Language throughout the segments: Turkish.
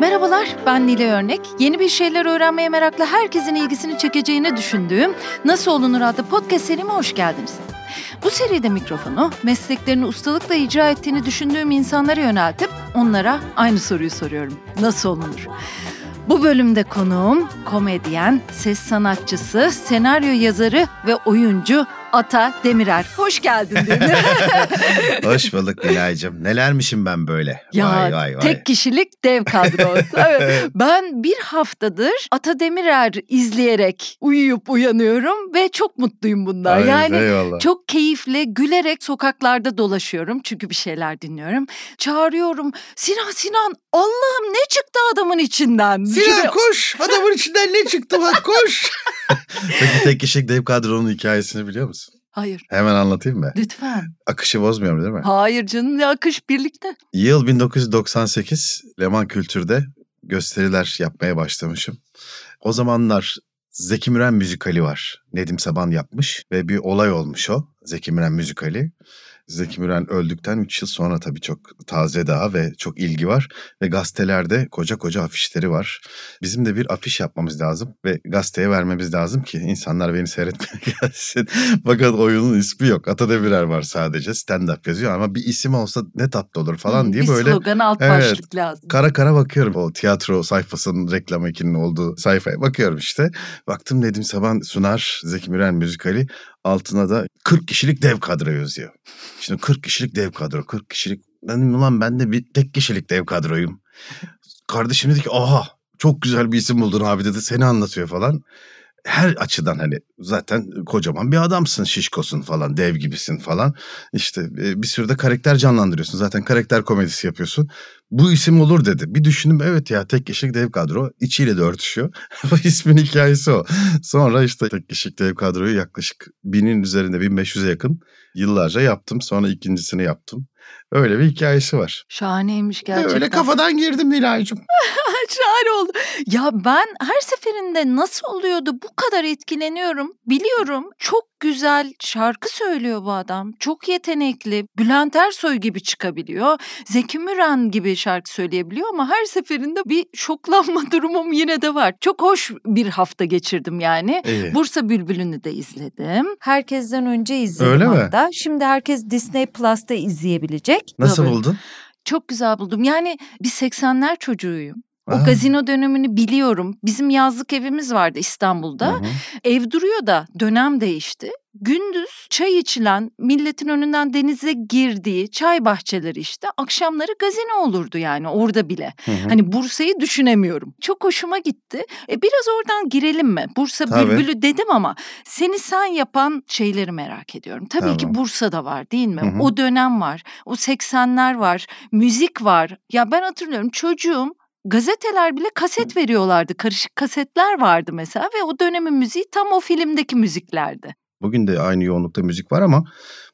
Merhabalar, ben Nile Örnek. Yeni bir şeyler öğrenmeye meraklı herkesin ilgisini çekeceğini düşündüğüm Nasıl Olunur adlı podcast serime hoş geldiniz. Bu seride mikrofonu mesleklerini ustalıkla icra ettiğini düşündüğüm insanlara yöneltip onlara aynı soruyu soruyorum. Nasıl olunur? Bu bölümde konuğum komedyen, ses sanatçısı, senaryo yazarı ve oyuncu Ata Demirer. Hoş geldin Demir. Hoş bulduk Nilay'cığım. Nelermişim ben böyle. Ya vay vay vay. tek kişilik dev kadro. Evet. Ben bir haftadır Ata Demirer izleyerek uyuyup uyanıyorum ve çok mutluyum bundan. Ay, yani eyvallah. çok keyifli, gülerek sokaklarda dolaşıyorum. Çünkü bir şeyler dinliyorum. Çağırıyorum. Sinan Sinan Allah'ım ne çıktı adamın içinden? Sinan Şuraya- koş. Adamın içinden ne çıktı bak koş. Peki tek kişilik dev kadronun hikayesini biliyor musun? Hayır Hemen anlatayım mı? lütfen. Akışı bozmuyorum değil mi? Hayır canım ne akış birlikte. Yıl 1998 Leman Kültür'de gösteriler yapmaya başlamışım. O zamanlar Zeki Müren müzikali var. Nedim Saban yapmış ve bir olay olmuş o Zeki Müren müzikali. Zeki Müren öldükten 3 yıl sonra tabii çok taze daha ve çok ilgi var. Ve gazetelerde koca koca afişleri var. Bizim de bir afiş yapmamız lazım ve gazeteye vermemiz lazım ki insanlar beni seyretmeye gelsin. Fakat oyunun ismi yok. Atademirer var sadece. Stand-up yazıyor ama bir isim olsa ne tatlı olur falan diye bir böyle slogan alt Evet. başlık lazım. kara kara bakıyorum o tiyatro sayfasının reklam ekinin olduğu sayfaya bakıyorum işte. Baktım Nedim Saban sunar Zeki Müren müzikali altına da 40 kişilik dev kadro yazıyor. Şimdi 40 kişilik dev kadro 40 kişilik dedim ulan ben de bir tek kişilik dev kadroyum. Kardeşim dedi ki aha çok güzel bir isim buldun abi dedi seni anlatıyor falan. Her açıdan hani zaten kocaman bir adamsın şişkosun falan dev gibisin falan. İşte e, bir sürü de karakter canlandırıyorsun zaten karakter komedisi yapıyorsun. Bu isim olur dedi. Bir düşündüm evet ya tek kişilik dev kadro içiyle de örtüşüyor. Bu ismin hikayesi o. Sonra işte tek kişilik dev kadroyu yaklaşık binin üzerinde 1500'e yakın yıllarca yaptım. Sonra ikincisini yaptım. Öyle bir hikayesi var. Şahaneymiş gerçekten. Öyle kafadan girdim Nilay'cığım. Şahane oldu. Ya ben her seferinde nasıl oluyordu bu kadar etkileniyorum. Biliyorum çok güzel şarkı söylüyor bu adam. Çok yetenekli. Bülent Ersoy gibi çıkabiliyor. Zeki Müren gibi şarkı söyleyebiliyor ama her seferinde bir şoklanma durumum yine de var. Çok hoş bir hafta geçirdim yani. İyi. Bursa Bülbülü'nü de izledim. Herkesten önce izledim Öyle mi? hatta. Şimdi herkes Disney Plus'ta izleyebilecek. Nasıl Böyle buldun? Çok güzel buldum. Yani bir 80'ler çocuğuyum. O gazino dönemini biliyorum. Bizim yazlık evimiz vardı İstanbul'da. Hı hı. Ev duruyor da dönem değişti. Gündüz çay içilen, milletin önünden denize girdiği çay bahçeleri işte. Akşamları gazino olurdu yani orada bile. Hı hı. Hani Bursa'yı düşünemiyorum. Çok hoşuma gitti. E biraz oradan girelim mi? Bursa Tabii. Bülbülü dedim ama seni sen yapan şeyleri merak ediyorum. Tabii ki Tamam. Bursa'da var değil mi? Hı hı. O dönem var. O 80'ler var. Müzik var. Ya ben hatırlıyorum çocuğum gazeteler bile kaset veriyorlardı. Karışık kasetler vardı mesela ve o dönemin müziği tam o filmdeki müziklerdi. Bugün de aynı yoğunlukta müzik var ama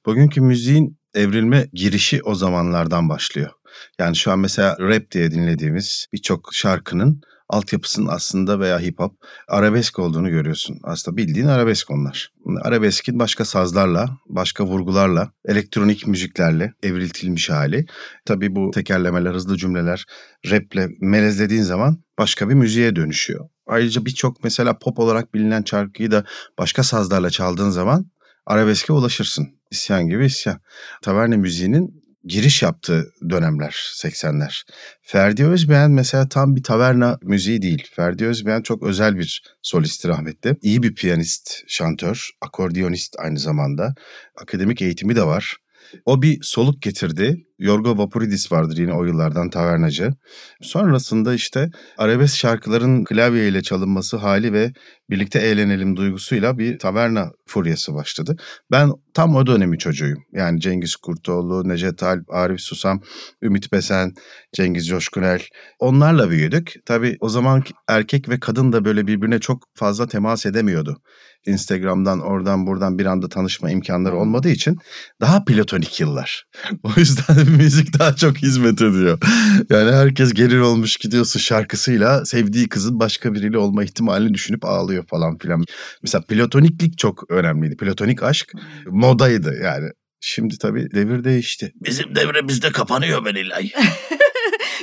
bugünkü müziğin evrilme girişi o zamanlardan başlıyor. Yani şu an mesela rap diye dinlediğimiz birçok şarkının altyapısının aslında veya hip hop arabesk olduğunu görüyorsun. Aslında bildiğin arabesk onlar. Arabeskin başka sazlarla, başka vurgularla, elektronik müziklerle evriltilmiş hali. Tabii bu tekerlemeler, hızlı cümleler raple melezlediğin zaman başka bir müziğe dönüşüyor. Ayrıca birçok mesela pop olarak bilinen şarkıyı da başka sazlarla çaldığın zaman arabeske ulaşırsın. İsyan gibi isyan. Taverne müziğinin giriş yaptığı dönemler 80'ler. Ferdi Özbeğen mesela tam bir taverna müziği değil. Ferdi Özbeğen çok özel bir solisti rahmetli. İyi bir piyanist, şantör, akordiyonist aynı zamanda. Akademik eğitimi de var. O bir soluk getirdi. Yorgo Vaporidis vardır yine o yıllardan tavernacı. Sonrasında işte arabesk şarkıların klavyeyle çalınması hali ve birlikte eğlenelim duygusuyla bir taverna furyası başladı. Ben tam o dönemi çocuğuyum. Yani Cengiz Kurtoğlu, Necdet Alp, Arif Susam, Ümit Besen, Cengiz Coşkunel. Onlarla büyüdük. Tabii o zaman erkek ve kadın da böyle birbirine çok fazla temas edemiyordu. Instagram'dan oradan buradan bir anda tanışma imkanları olmadığı için daha platonik yıllar. O yüzden müzik daha çok hizmet ediyor. Yani herkes gelir olmuş gidiyorsun şarkısıyla sevdiği kızın başka biriyle olma ihtimalini düşünüp ağlıyor falan filan. Mesela platoniklik çok önemliydi. Platonik aşk modaydı yani. Şimdi tabii devir değişti. Bizim devremizde kapanıyor ben İlay.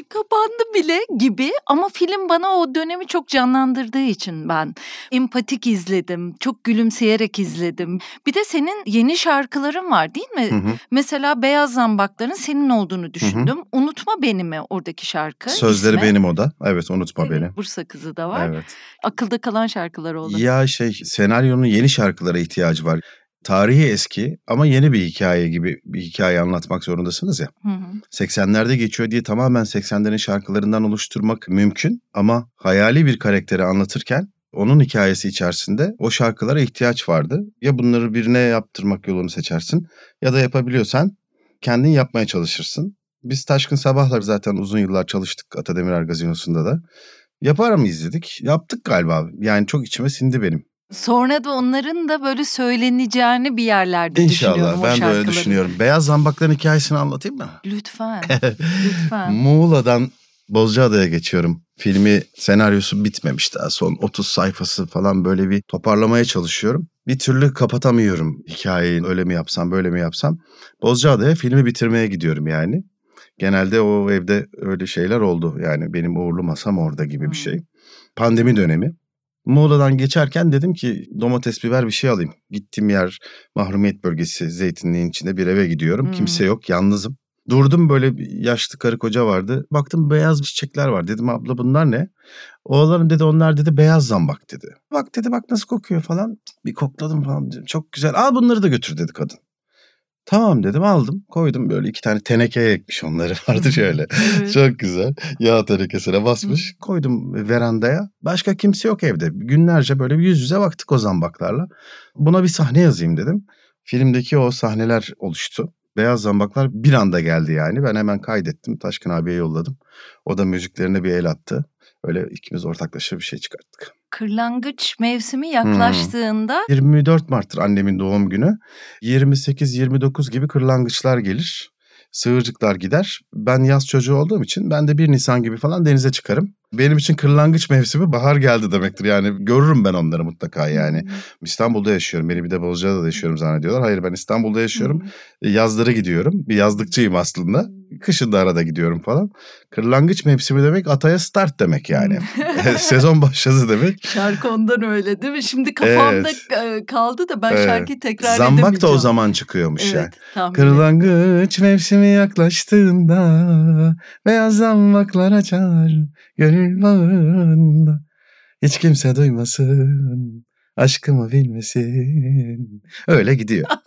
kapandı bile gibi ama film bana o dönemi çok canlandırdığı için ben empatik izledim. Çok gülümseyerek izledim. Bir de senin yeni şarkıların var değil mi? Hı hı. Mesela Beyaz Zambakların senin olduğunu düşündüm. Unutma Beni mi oradaki şarkı? Sözleri İsmi? benim o da. Evet unutma Evet, beni. Bursa kızı da var. Evet. Akılda kalan şarkılar oldu. Ya şey senaryonun yeni şarkılara ihtiyacı var. Tarihi eski ama yeni bir hikaye gibi bir hikaye anlatmak zorundasınız ya. Hı hı. 80'lerde geçiyor diye tamamen 80'lerin şarkılarından oluşturmak mümkün ama hayali bir karakteri anlatırken onun hikayesi içerisinde o şarkılara ihtiyaç vardı. Ya bunları birine yaptırmak yolunu seçersin ya da yapabiliyorsan kendin yapmaya çalışırsın. Biz Taşkın Sabahlar zaten uzun yıllar çalıştık Atademirer Gazinosu'nda da. Yapar mı izledik? Yaptık galiba. Yani çok içime sindi benim. Sonra da onların da böyle söyleneceğini bir yerlerde düşünüyorum İnşallah ben de öyle düşünüyorum. Beyaz Zambakların hikayesini anlatayım mı? Lütfen. lütfen. Muğla'dan Bozcaada'ya geçiyorum. Filmi senaryosu bitmemiş daha son 30 sayfası falan böyle bir toparlamaya çalışıyorum. Bir türlü kapatamıyorum hikayeyi öyle mi yapsam böyle mi yapsam. Bozcaada'ya filmi bitirmeye gidiyorum yani. Genelde o evde öyle şeyler oldu. Yani benim uğurlu masam orada gibi Hmm. bir şey. Pandemi dönemi. Muğla'dan geçerken dedim ki domates biber bir şey alayım. Gittiğim yer mahrumiyet bölgesi zeytinliğin içinde bir eve gidiyorum. Hmm. Kimse yok yalnızım. Durdum böyle bir yaşlı karı koca vardı. Baktım beyaz çiçekler var. Dedim abla bunlar ne? Oğlanım dedi onlar dedi beyaz zambak dedi. Bak dedi bak nasıl kokuyor falan. Bir kokladım falan dedim. Çok güzel. Al bunları da götür dedi kadın. Tamam dedim aldım koydum böyle iki tane tenekeye ekmiş onları vardı şöyle. Evet. Çok güzel. Yağ tenekesine basmış. Koydum verandaya. Başka kimse yok evde. Günlerce böyle bir yüz yüze baktık o zambaklarla. Buna bir sahne yazayım dedim. Filmdeki o sahneler oluştu. Beyaz zambaklar bir anda geldi yani. Ben hemen kaydettim. Taşkın abiye yolladım. O da müziklerine bir el attı. Öyle ikimiz ortaklaşa bir şey çıkarttık. Kırlangıç mevsimi yaklaştığında 24 Mart'tır annemin doğum günü. 28-29 gibi kırlangıçlar gelir. Sığırcıklar gider. Ben yaz çocuğu olduğum için ben de 1 Nisan gibi falan denize çıkarım. Benim için kırlangıç mevsimi bahar geldi demektir. Yani görürüm ben onları mutlaka yani. İstanbul'da yaşıyorum. Beni bir de Bozcaada'da yaşıyorum zannediyorlar. Hayır ben İstanbul'da yaşıyorum. Yazları gidiyorum. Bir yazlıkçıyım aslında. Kışın da arada gidiyorum falan. Kırlangıç mevsimi demek ataya start demek yani. Sezon başladı demek. Şarkı ondan öyle değil mi? Şimdi kafamda e, kaldı da ben Evet. şarkıyı tekrar Zambak da o edemeyeceğim. zaman çıkıyormuş yani. Evet, tahmin Kırlangıç mevsimi yaklaştığında beyaz zambaklar açar gönül bağında. Hiç kimse duymasın, aşkımı bilmesin. Öyle gidiyor.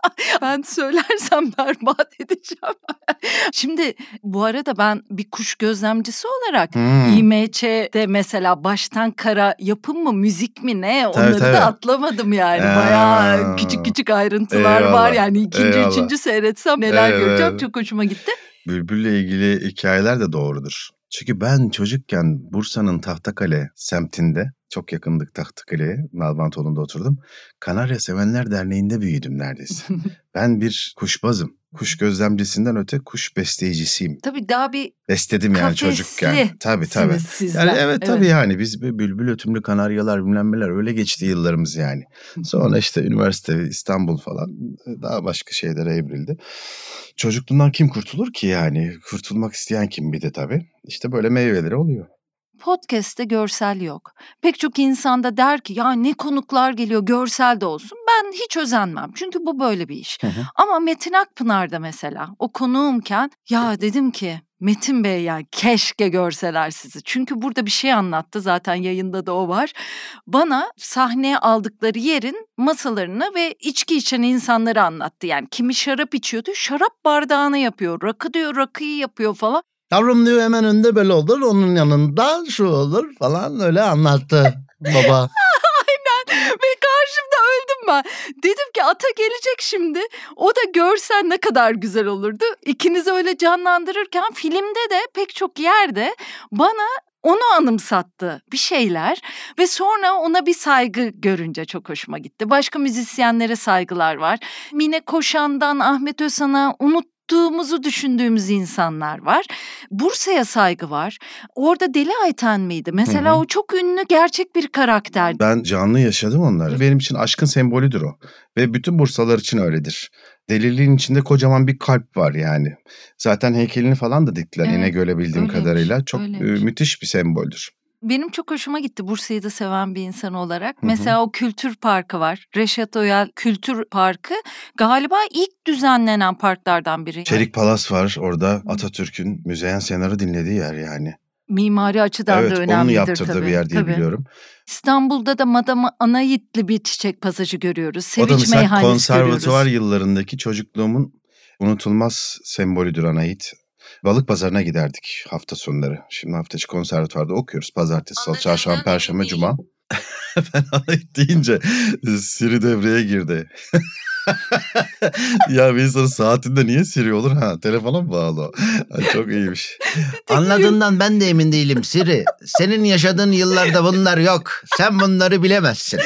Ben söylersem berbat edeceğim. Şimdi bu arada ben bir kuş gözlemcisi olarak Hmm. İMÇ'de mesela baştan kara yapım mı müzik mi ne onları tabii. da atlamadım yani. Aa. Bayağı küçük küçük ayrıntılar var Eyvallah, yani ikinci eyvallah. üçüncü seyretsem neler Evet. göreceğim çok hoşuma gitti. Bülbül'le ilgili hikayeler de doğrudur. Çünkü ben çocukken Bursa'nın Tahtakale semtinde çok yakındık Tahtakale'ye. Nalbantoğlu'nda oturdum. Kanarya Sevenler Derneği'nde büyüdüm neredeyse. ben bir kuşbazım. Kuş gözlemcisinden öte kuş besteciysiyim. Tabii daha bir Besledim yani çocukken. Tabii tabii. sizler. Yani evet tabii yani biz bir bülbül ötümlü kanaryalar bilmem neler öyle geçti yıllarımız yani. Sonra işte üniversite İstanbul falan daha başka şeylere evrildi. Çocukluğundan kim kurtulur ki yani? Kurtulmak isteyen kim bir de tabii. İşte böyle meyveleri oluyor. Podcast'te görsel yok. Pek çok insan da der ki ya ne konuklar geliyor görsel de olsun. Ben hiç özenmem çünkü bu böyle bir iş. Hı hı. Ama Metin Akpınar'da mesela o konuğumken ya dedim ki Metin Bey ya keşke görseler sizi. Çünkü burada bir şey anlattı zaten yayında da o var. Bana sahneye aldıkları yerin masalarını ve içki içen insanları anlattı. Yani kimi şarap içiyordu şarap bardağını yapıyor. Rakı diyor rakıyı yapıyor falan. Yavrum diyor hemen önünde böyle olur onun yanında şu olur falan öyle anlattı baba. Ben. Dedim ki ata gelecek şimdi. O da görsen ne kadar güzel olurdu. İkinizi öyle canlandırırken filmde de pek çok yerde bana onu anımsattı bir şeyler ve sonra ona bir saygı görünce çok hoşuma gitti. Başka müzisyenlere saygılar var. Mine Koşan'dan Ahmet Özhan'a unuttuğumuzu düşündüğümüz insanlar var. Bursa'ya saygı var. Orada Deli Ayten miydi? Mesela Hı hı. o çok ünlü gerçek bir karakter. Ben canlı yaşadım onları. Benim için aşkın sembolüdür o. Ve bütün Bursalar için öyledir. deliliğin içinde kocaman bir kalp var yani. Zaten heykelini falan da diktiler Evet, İnegöl'e bildiğim öyleymiş, kadarıyla. Çok e, öyleymiş. müthiş bir semboldür. Benim çok hoşuma gitti Bursa'yı da seven bir insan olarak. Hı hı. Mesela o kültür parkı var. Reşat Oyal Kültür Parkı galiba ilk düzenlenen parklardan biri. Çelik Palas var orada Atatürk'ün Müzeyyen Senar'ı dinlediği yer yani. Mimari açıdan evet da onun önemlidir yaptırdığı tabii. bir yer diye tabii. biliyorum. İstanbul'da da Madame Anahit'li bir çiçek pasajı görüyoruz. o da Sevinç mesela konservatuvar görüyoruz. yıllarındaki çocukluğumun unutulmaz sembolüdür Anahit. Balık pazarına giderdik hafta sonları. Şimdi hafta içi konservatuvarda okuyoruz. Pazartesi, salı, çarşamba, perşembe, cuma. ben Anahit deyince Siri devreye girdi. ya bir insanın saatinde niye Siri olur? Ha telefona mı bağlı o? Ay, çok iyiymiş. Anladığından ben de emin değilim Siri. Senin yaşadığın yıllarda bunlar yok. Sen bunları bilemezsin.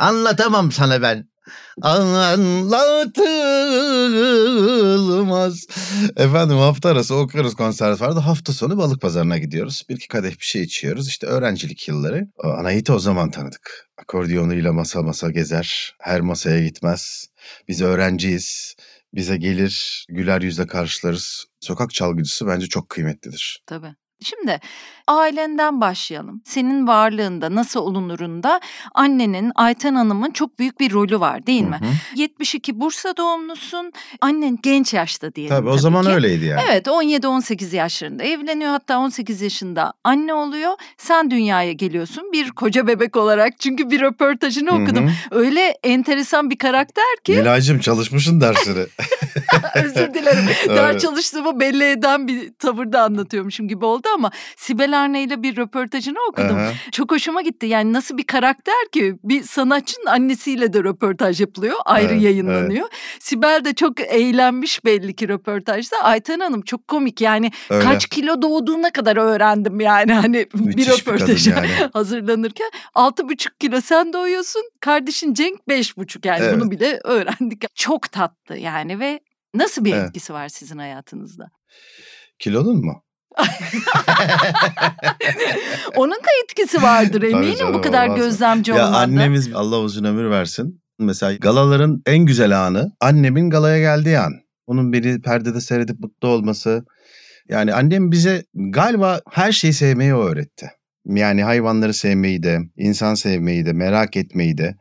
Anlatamam sana ben. Anlatılmaz. Efendim hafta arası okuyoruz konservatuvarda. Hafta sonu balık pazarına gidiyoruz. Bir iki kadeh bir şey içiyoruz. İşte öğrencilik yılları. Anahit'i o zaman tanıdık. Akordiyonuyla masa masa gezer. Her masaya gitmez. Biz öğrenciyiz. Bize gelir, güler yüzle karşılarız. Sokak çalgıcısı bence çok kıymetlidir. Tabii. Şimdi ailenden başlayalım. Senin varlığında nasıl olunurunda annenin Ayten Hanım'ın çok büyük bir rolü var değil mi? Hı hı. 72 Bursa doğumlusun. Annen genç yaşta diyelim. Tabii o zaman ki. öyleydi yani. Evet 17-18 yaşlarında evleniyor hatta 18 yaşında anne oluyor. Sen dünyaya geliyorsun bir koca bebek olarak çünkü bir röportajını Hı okudum. hı. Öyle enteresan bir karakter ki Nilay'cığım çalışmışsın dersleri. özür dilerim. Ders çalıştığımı belli eden bir tavırda anlatıyormuşum gibi oldu ama Sibel Arne ile bir röportajını okudum. Aha. Çok hoşuma gitti. Yani nasıl bir karakter ki bir sanatçının annesiyle de röportaj yapılıyor. Ayrı Evet, yayınlanıyor. Sibel de çok eğlenmiş belli ki röportajda. Ayten Hanım çok komik. Yani Öyle. kaç kilo doğduğuna kadar öğrendim yani hani bir Müthiş bir röportaja yani. hazırlanırken. Altı buçuk kilo sen doğuyorsun. Kardeşin Cenk beş buçuk yani Evet. bunu bile öğrendik. Çok tatlı yani ve nasıl bir Evet. etkisi var sizin hayatınızda? Kilolun mu? Onun da etkisi vardır eminim canım, bu kadar olmaz gözlemci Ya olmanda. annemiz Allah uzun ömür versin. Mesela galaların en güzel anı annemin galaya geldiği an. Onun beni perdede seyredip mutlu olması. Yani annem bize galiba her şeyi sevmeyi öğretti. Yani hayvanları sevmeyi de, insan sevmeyi de, merak etmeyi de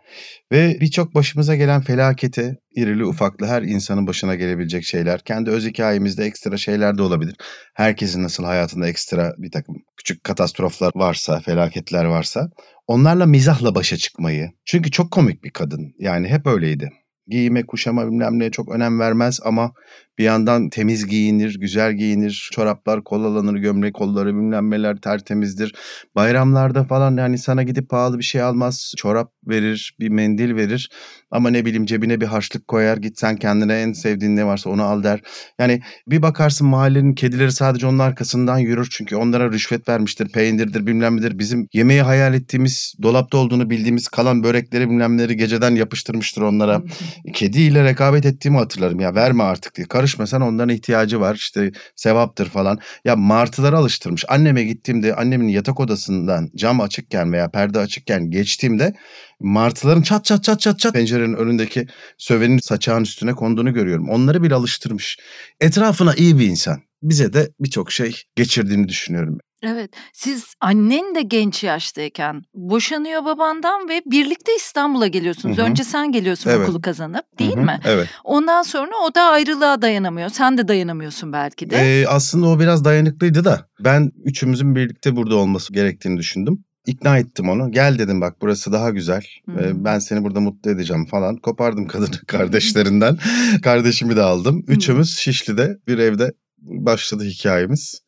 ve birçok başımıza gelen felaketi, irili ufaklı her insanın başına gelebilecek şeyler, kendi öz hikayemizde ekstra şeyler de olabilir. Herkesin nasıl hayatında ekstra bir takım küçük katastroflar varsa, felaketler varsa onlarla mizahla başa çıkmayı. Çünkü çok komik bir kadın. Yani hep öyleydi. Giyime, kuşama bilmem neye çok önem vermez ama bir yandan temiz giyinir, güzel giyinir. Çoraplar kolalanır, gömlek kolları bilmem tertemizdir. Bayramlarda falan yani sana gidip pahalı bir şey almaz. Çorap verir, bir mendil verir. Ama ne bileyim cebine bir harçlık koyar. Git sen kendine en sevdiğin ne varsa onu al der. Yani bir bakarsın mahallenin kedileri sadece onun arkasından yürür. Çünkü onlara rüşvet vermiştir, peynirdir bilmem nedir. Bizim yemeği hayal ettiğimiz, dolapta olduğunu bildiğimiz kalan börekleri bilmem geceden yapıştırmıştır onlara. Kediyle rekabet ettiğimi hatırlarım. Ya verme artık diye. Karışma sen onların ihtiyacı var. işte sevaptır falan. Ya martılara alıştırmış. Anneme gittiğimde annemin yatak odasından cam açıkken veya perde açıkken geçtiğimde martıların çat çat çat çat çat pencerenin önündeki sövenin saçağın üstüne konduğunu görüyorum. Onları bile alıştırmış. Etrafına iyi bir insan. Bize de birçok şey geçirdiğini düşünüyorum. Evet. Siz annen de genç yaştayken boşanıyor babandan ve birlikte İstanbul'a geliyorsunuz. Hı hı. Önce sen geliyorsun Evet. okulu kazanıp değil Hı hı, mi? Evet. Ondan sonra o da ayrılığa dayanamıyor. Sen de dayanamıyorsun belki de. Ee, aslında o biraz dayanıklıydı da ben üçümüzün birlikte burada olması gerektiğini düşündüm. İkna ettim onu. Gel dedim bak burası daha güzel. Ee, ben seni burada mutlu edeceğim falan. Kopardım kadını kardeşlerinden. Kardeşimi de aldım. Üçümüz Şişli'de bir evde başladı hikayemiz.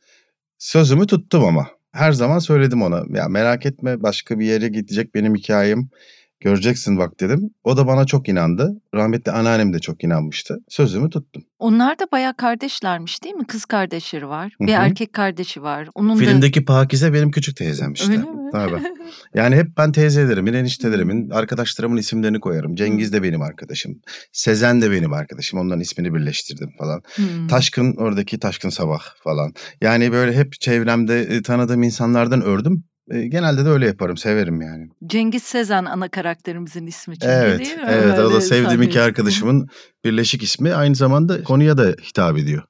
Sözümü tuttum ama. Her zaman söyledim ona. Ya merak etme başka bir yere gidecek benim hikayem. Göreceksin bak dedim. O da bana çok inandı. Rahmetli anneannem de çok inanmıştı. Sözümü tuttum. Onlar da bayağı kardeşlermiş değil mi? Kız kardeşleri var. Bir Hı hı. erkek kardeşi var. Onun da Filmdeki Pakize benim küçük teyzem işte. Öyle mi? Tabii. Yani hep ben teyzelerimin, eniştelerimin, arkadaşlarımın isimlerini koyarım. Cengiz de benim arkadaşım. Sezen de benim arkadaşım. Onların ismini birleştirdim falan. Hmm. Taşkın oradaki Taşkın Sabah falan. Yani böyle hep çevremde e, tanıdığım insanlardan ördüm. E, genelde de öyle yaparım. Severim yani. Cengiz Sezen ana karakterimizin ismi çünkü Evet. değil mi? Evet. O da Böyle sevdiğim iki sahne. arkadaşımın birleşik ismi. Aynı zamanda konuya da hitap ediyor.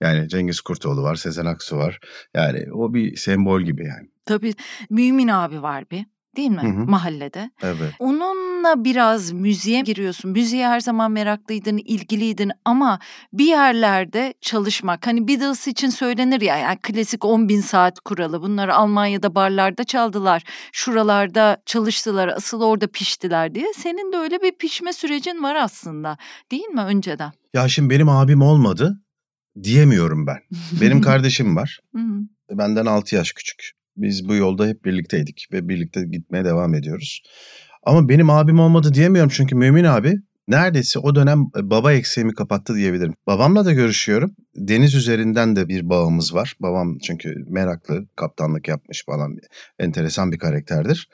Yani Cengiz Kurtoğlu var, Sezen Aksu var. Yani o bir sembol gibi yani. Tabii Mümin abi var bir değil mi Hı hı. mahallede? Evet. Onunla biraz müziğe giriyorsun. Müziğe her zaman meraklıydın, ilgiliydin ama bir yerlerde çalışmak. Hani Beatles için söylenir ya yani klasik 10 bin saat kuralı. Bunları Almanya'da barlarda çaldılar. Şuralarda çalıştılar, asıl orada piştiler diye. Senin de öyle bir pişme sürecin var aslında değil mi önceden? Ya şimdi benim abim olmadı diyemiyorum ben. Benim kardeşim var. Benden 6 yaş küçük. Biz bu yolda hep birlikteydik ve birlikte gitmeye devam ediyoruz. Ama benim abim olmadı diyemiyorum çünkü Mümin abi neredeyse o dönem e, baba eksiğimi kapattı diyebilirim. Babamla da görüşüyorum. Deniz üzerinden de bir bağımız var. Babam çünkü meraklı, kaptanlık yapmış falan enteresan bir karakterdir.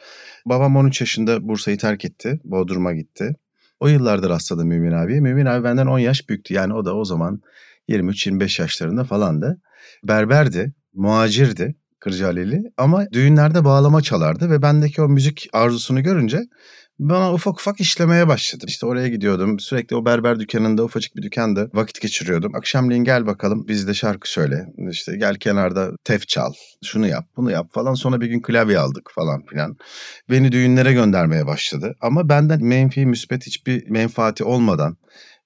Babam 13 yaşında Bursa'yı terk etti. Bodrum'a gitti. O yıllarda rastladım Mümin abiye. Mümin abi benden 10 yaş büyüktü. Yani o da o zaman 23-25 yaşlarında falandı. Berberdi, muacirdi Kırcaleli ama düğünlerde bağlama çalardı ve bendeki o müzik arzusunu görünce bana ufak ufak işlemeye başladı. İşte oraya gidiyordum. Sürekli o berber dükkanında ufacık bir dükkanda vakit geçiriyordum. Akşamleyin gel bakalım bizde şarkı söyle. İşte gel kenarda tef çal. Şunu yap bunu yap falan. Sonra bir gün klavye aldık falan filan. Beni düğünlere göndermeye başladı. Ama benden menfi müspet hiçbir menfaati olmadan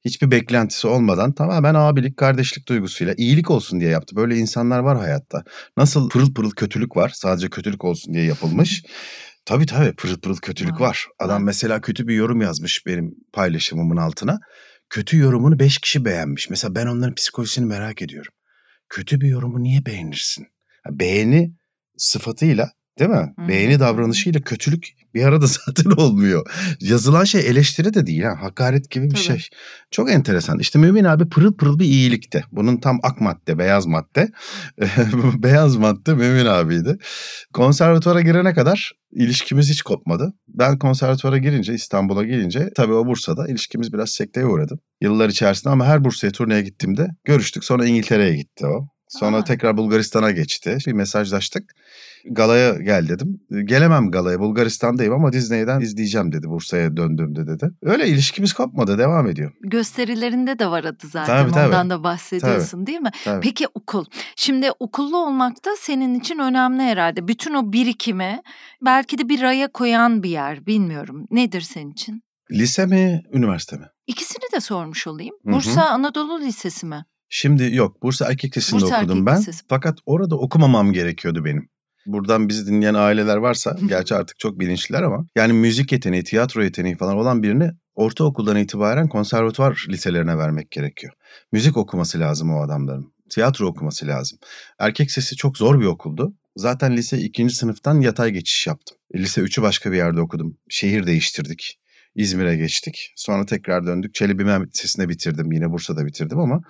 hiçbir beklentisi olmadan tamamen abilik, kardeşlik duygusuyla iyilik olsun diye yaptı. Böyle insanlar var hayatta. Nasıl pırıl pırıl kötülük var sadece kötülük olsun diye yapılmış. Tabii tabii pırıl pırıl kötülük Var. Adam mesela kötü bir yorum yazmış benim paylaşımımın altına. Kötü yorumunu beş kişi beğenmiş. Mesela ben onların psikolojisini merak ediyorum. Kötü bir yorumu niye beğenirsin? Beğeni sıfatıyla değil mi? Hı. Beğeni davranışıyla kötülük bir arada zaten olmuyor. Yazılan şey eleştiri de değil ha. Hakaret gibi bir Tabii. şey. Çok enteresan. İşte Mümin abi pırıl pırıl bir iyilikte. Bunun tam ak madde, beyaz madde. beyaz madde Mümin abiydi. Konservatuvara girene kadar ilişkimiz hiç kopmadı. Ben konservatuvara girince, İstanbul'a gelince tabii o Bursa'da ilişkimiz biraz sekteye uğradı. Yıllar içerisinde ama her Bursa'ya turneye gittiğimde görüştük. Sonra İngiltere'ye gitti o. Sonra Aa. tekrar Bulgaristan'a geçti. Bir mesajlaştık. Galaya gel dedim. Gelemem galaya Bulgaristan'dayım ama Disney'den izleyeceğim dedi Bursa'ya döndüğümde dedi. Öyle ilişkimiz kopmadı devam ediyor. Gösterilerinde de var adı zaten. Tabii, tabii. Ondan da bahsediyorsun değil mi? Tabii. Peki okul. Şimdi okullu olmak da senin için önemli herhalde. Bütün o birikimi belki de bir raya koyan bir yer. Bilmiyorum. Nedir senin için? Lise mi, üniversite mi? İkisini de sormuş olayım. Bursa Anadolu Lisesi mi? Şimdi yok Bursa Erkek Lisesi'nde Bursa okudum Erkek ben. Lisesi. Fakat orada okumamam gerekiyordu benim. Buradan bizi dinleyen aileler varsa gerçi artık çok bilinçliler ama yani müzik yeteneği, tiyatro yeteneği falan olan birini ortaokuldan itibaren konservatuvar liselerine vermek gerekiyor. Müzik okuması lazım o adamların. Tiyatro okuması lazım. Erkek sesi çok zor bir okuldu. Zaten lise ikinci sınıftan yatay geçiş yaptım. Lise 3'ü başka bir yerde okudum. Şehir değiştirdik. İzmir'e geçtik. Sonra tekrar döndük. Çelebi Mehmet bitirdim. Yine Bursa'da bitirdim ama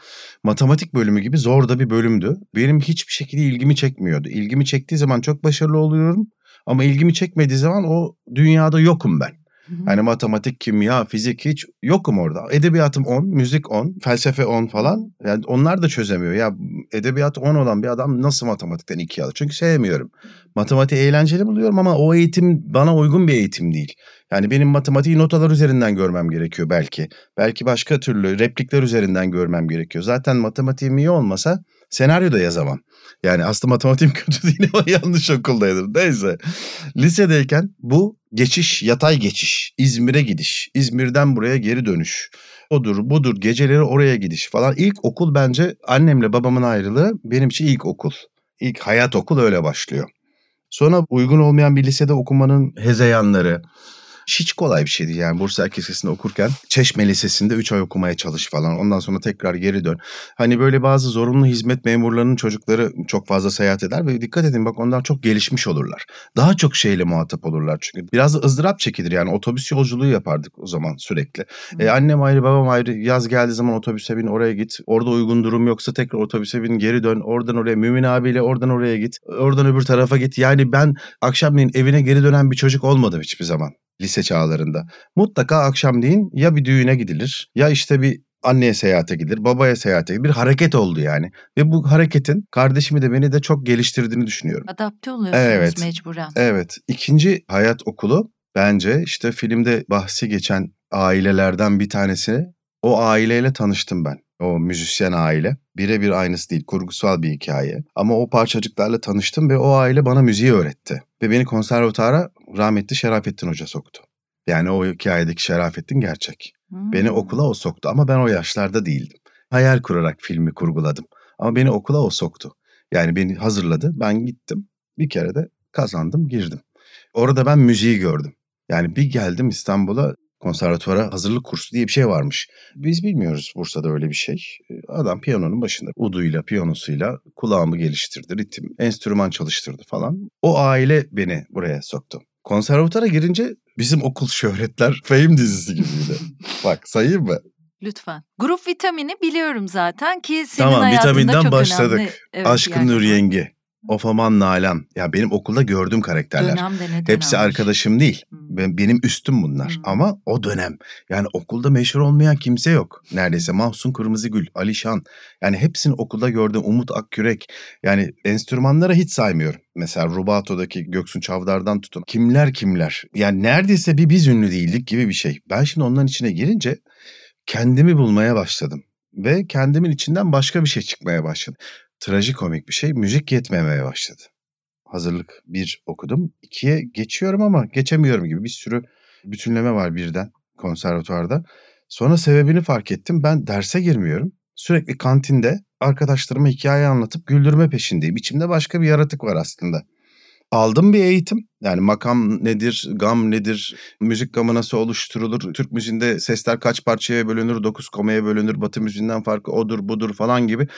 matematik bölümü gibi zor da bir bölümdü. Benim hiçbir şekilde ilgimi çekmiyordu. İlgimi çektiği zaman çok başarılı oluyorum. Ama ilgimi çekmediği zaman o dünyada yokum ben. Hani matematik, kimya, fizik hiç yokum orada. Edebiyatım 10, müzik 10, felsefe 10 falan. Yani onlar da çözemiyor. Ya edebiyat 10 olan bir adam nasıl matematikten 2 alır? Çünkü sevmiyorum. Matematiği eğlenceli buluyorum ama o eğitim bana uygun bir eğitim değil. Yani benim matematiği notalar üzerinden görmem gerekiyor belki. Belki başka türlü replikler üzerinden görmem gerekiyor. Zaten matematiğim iyi olmasa senaryo da yazamam. Yani aslında matematiğim kötü değil ama yanlış okuldaydım. Neyse. Lisedeyken bu geçiş, yatay geçiş, İzmir'e gidiş, İzmir'den buraya geri dönüş. Odur, budur, geceleri oraya gidiş falan. İlk okul bence annemle babamın ayrılığı benim için ilk okul. İlk hayat okul öyle başlıyor. Sonra uygun olmayan bir lisede okumanın hezeyanları, hiç kolay bir şeydi yani Bursa Erkek Lisesi'nde okurken. Çeşme Lisesi'nde 3 ay okumaya çalış falan. Ondan sonra tekrar geri dön. Hani böyle bazı zorunlu hizmet memurlarının çocukları çok fazla seyahat eder ve dikkat edin bak onlar çok gelişmiş olurlar. Daha çok şeyle muhatap olurlar çünkü. Biraz da ızdırap çekilir yani otobüs yolculuğu yapardık o zaman sürekli. E, annem ayrı babam ayrı yaz geldiği zaman otobüse bin oraya git. Orada uygun durum yoksa tekrar otobüse bin geri dön. Oradan oraya Mümin abiyle oradan oraya git. Oradan öbür tarafa git. Yani ben akşamleyin evine geri dönen bir çocuk olmadım hiçbir zaman lise çağlarında. Mutlaka akşamleyin ya bir düğüne gidilir ya işte bir anneye seyahate gider, babaya seyahate gider. Bir hareket oldu yani. Ve bu hareketin kardeşimi de beni de çok geliştirdiğini düşünüyorum. Adapte oluyorsunuz Evet. mecburen. Evet. ikinci hayat okulu bence işte filmde bahsi geçen ailelerden bir tanesi. O aileyle tanıştım ben. O müzisyen aile. Birebir aynısı değil. Kurgusal bir hikaye. Ama o parçacıklarla tanıştım ve o aile bana müziği öğretti. Ve beni konservatuara rahmetli Şerafettin Hoca soktu. Yani o hikayedeki Şerafettin gerçek. Hmm. Beni okula o soktu ama ben o yaşlarda değildim. Hayal kurarak filmi kurguladım. Ama beni okula o soktu. Yani beni hazırladı. Ben gittim. Bir kere de kazandım, girdim. Orada ben müziği gördüm. Yani bir geldim İstanbul'a konservatuvara hazırlık kursu diye bir şey varmış. Biz bilmiyoruz Bursa'da öyle bir şey. Adam piyanonun başında uduyla, piyanosuyla kulağımı geliştirdi, ritim, enstrüman çalıştırdı falan. O aile beni buraya soktu. Konservatuvara girince bizim okul şöhretler Fame dizisi gibiydi. Bak sayayım mı? Lütfen. Grup vitamini biliyorum zaten ki senin Tamam, hayatında vitaminden çok başladık. önemli. Evet, Aşkın yani. Nur Yengi, Of Aman Nalan. Ya benim okulda gördüğüm karakterler. Dönem de ne Hepsi dönemmiş. arkadaşım değil. Hmm. Ben, benim üstüm bunlar. Hmm. Ama o dönem. Yani okulda meşhur olmayan kimse yok. Neredeyse Mahsun Kırmızıgül, Alişan. Yani hepsini okulda gördüm. Umut Akkürek. Yani enstrümanlara hiç saymıyorum. Mesela Rubato'daki Göksun Çavdar'dan tutun. Kimler kimler. Yani neredeyse bir biz ünlü değildik gibi bir şey. Ben şimdi onların içine girince kendimi bulmaya başladım. Ve kendimin içinden başka bir şey çıkmaya başladı. Trajikomik bir şey. Müzik yetmemeye başladı hazırlık bir okudum. İkiye geçiyorum ama geçemiyorum gibi bir sürü bütünleme var birden konservatuvarda. Sonra sebebini fark ettim. Ben derse girmiyorum. Sürekli kantinde arkadaşlarıma hikaye anlatıp güldürme peşindeyim. İçimde başka bir yaratık var aslında. Aldım bir eğitim. Yani makam nedir, gam nedir, müzik gamı nasıl oluşturulur, Türk müziğinde sesler kaç parçaya bölünür, dokuz komaya bölünür, batı müziğinden farkı odur budur falan gibi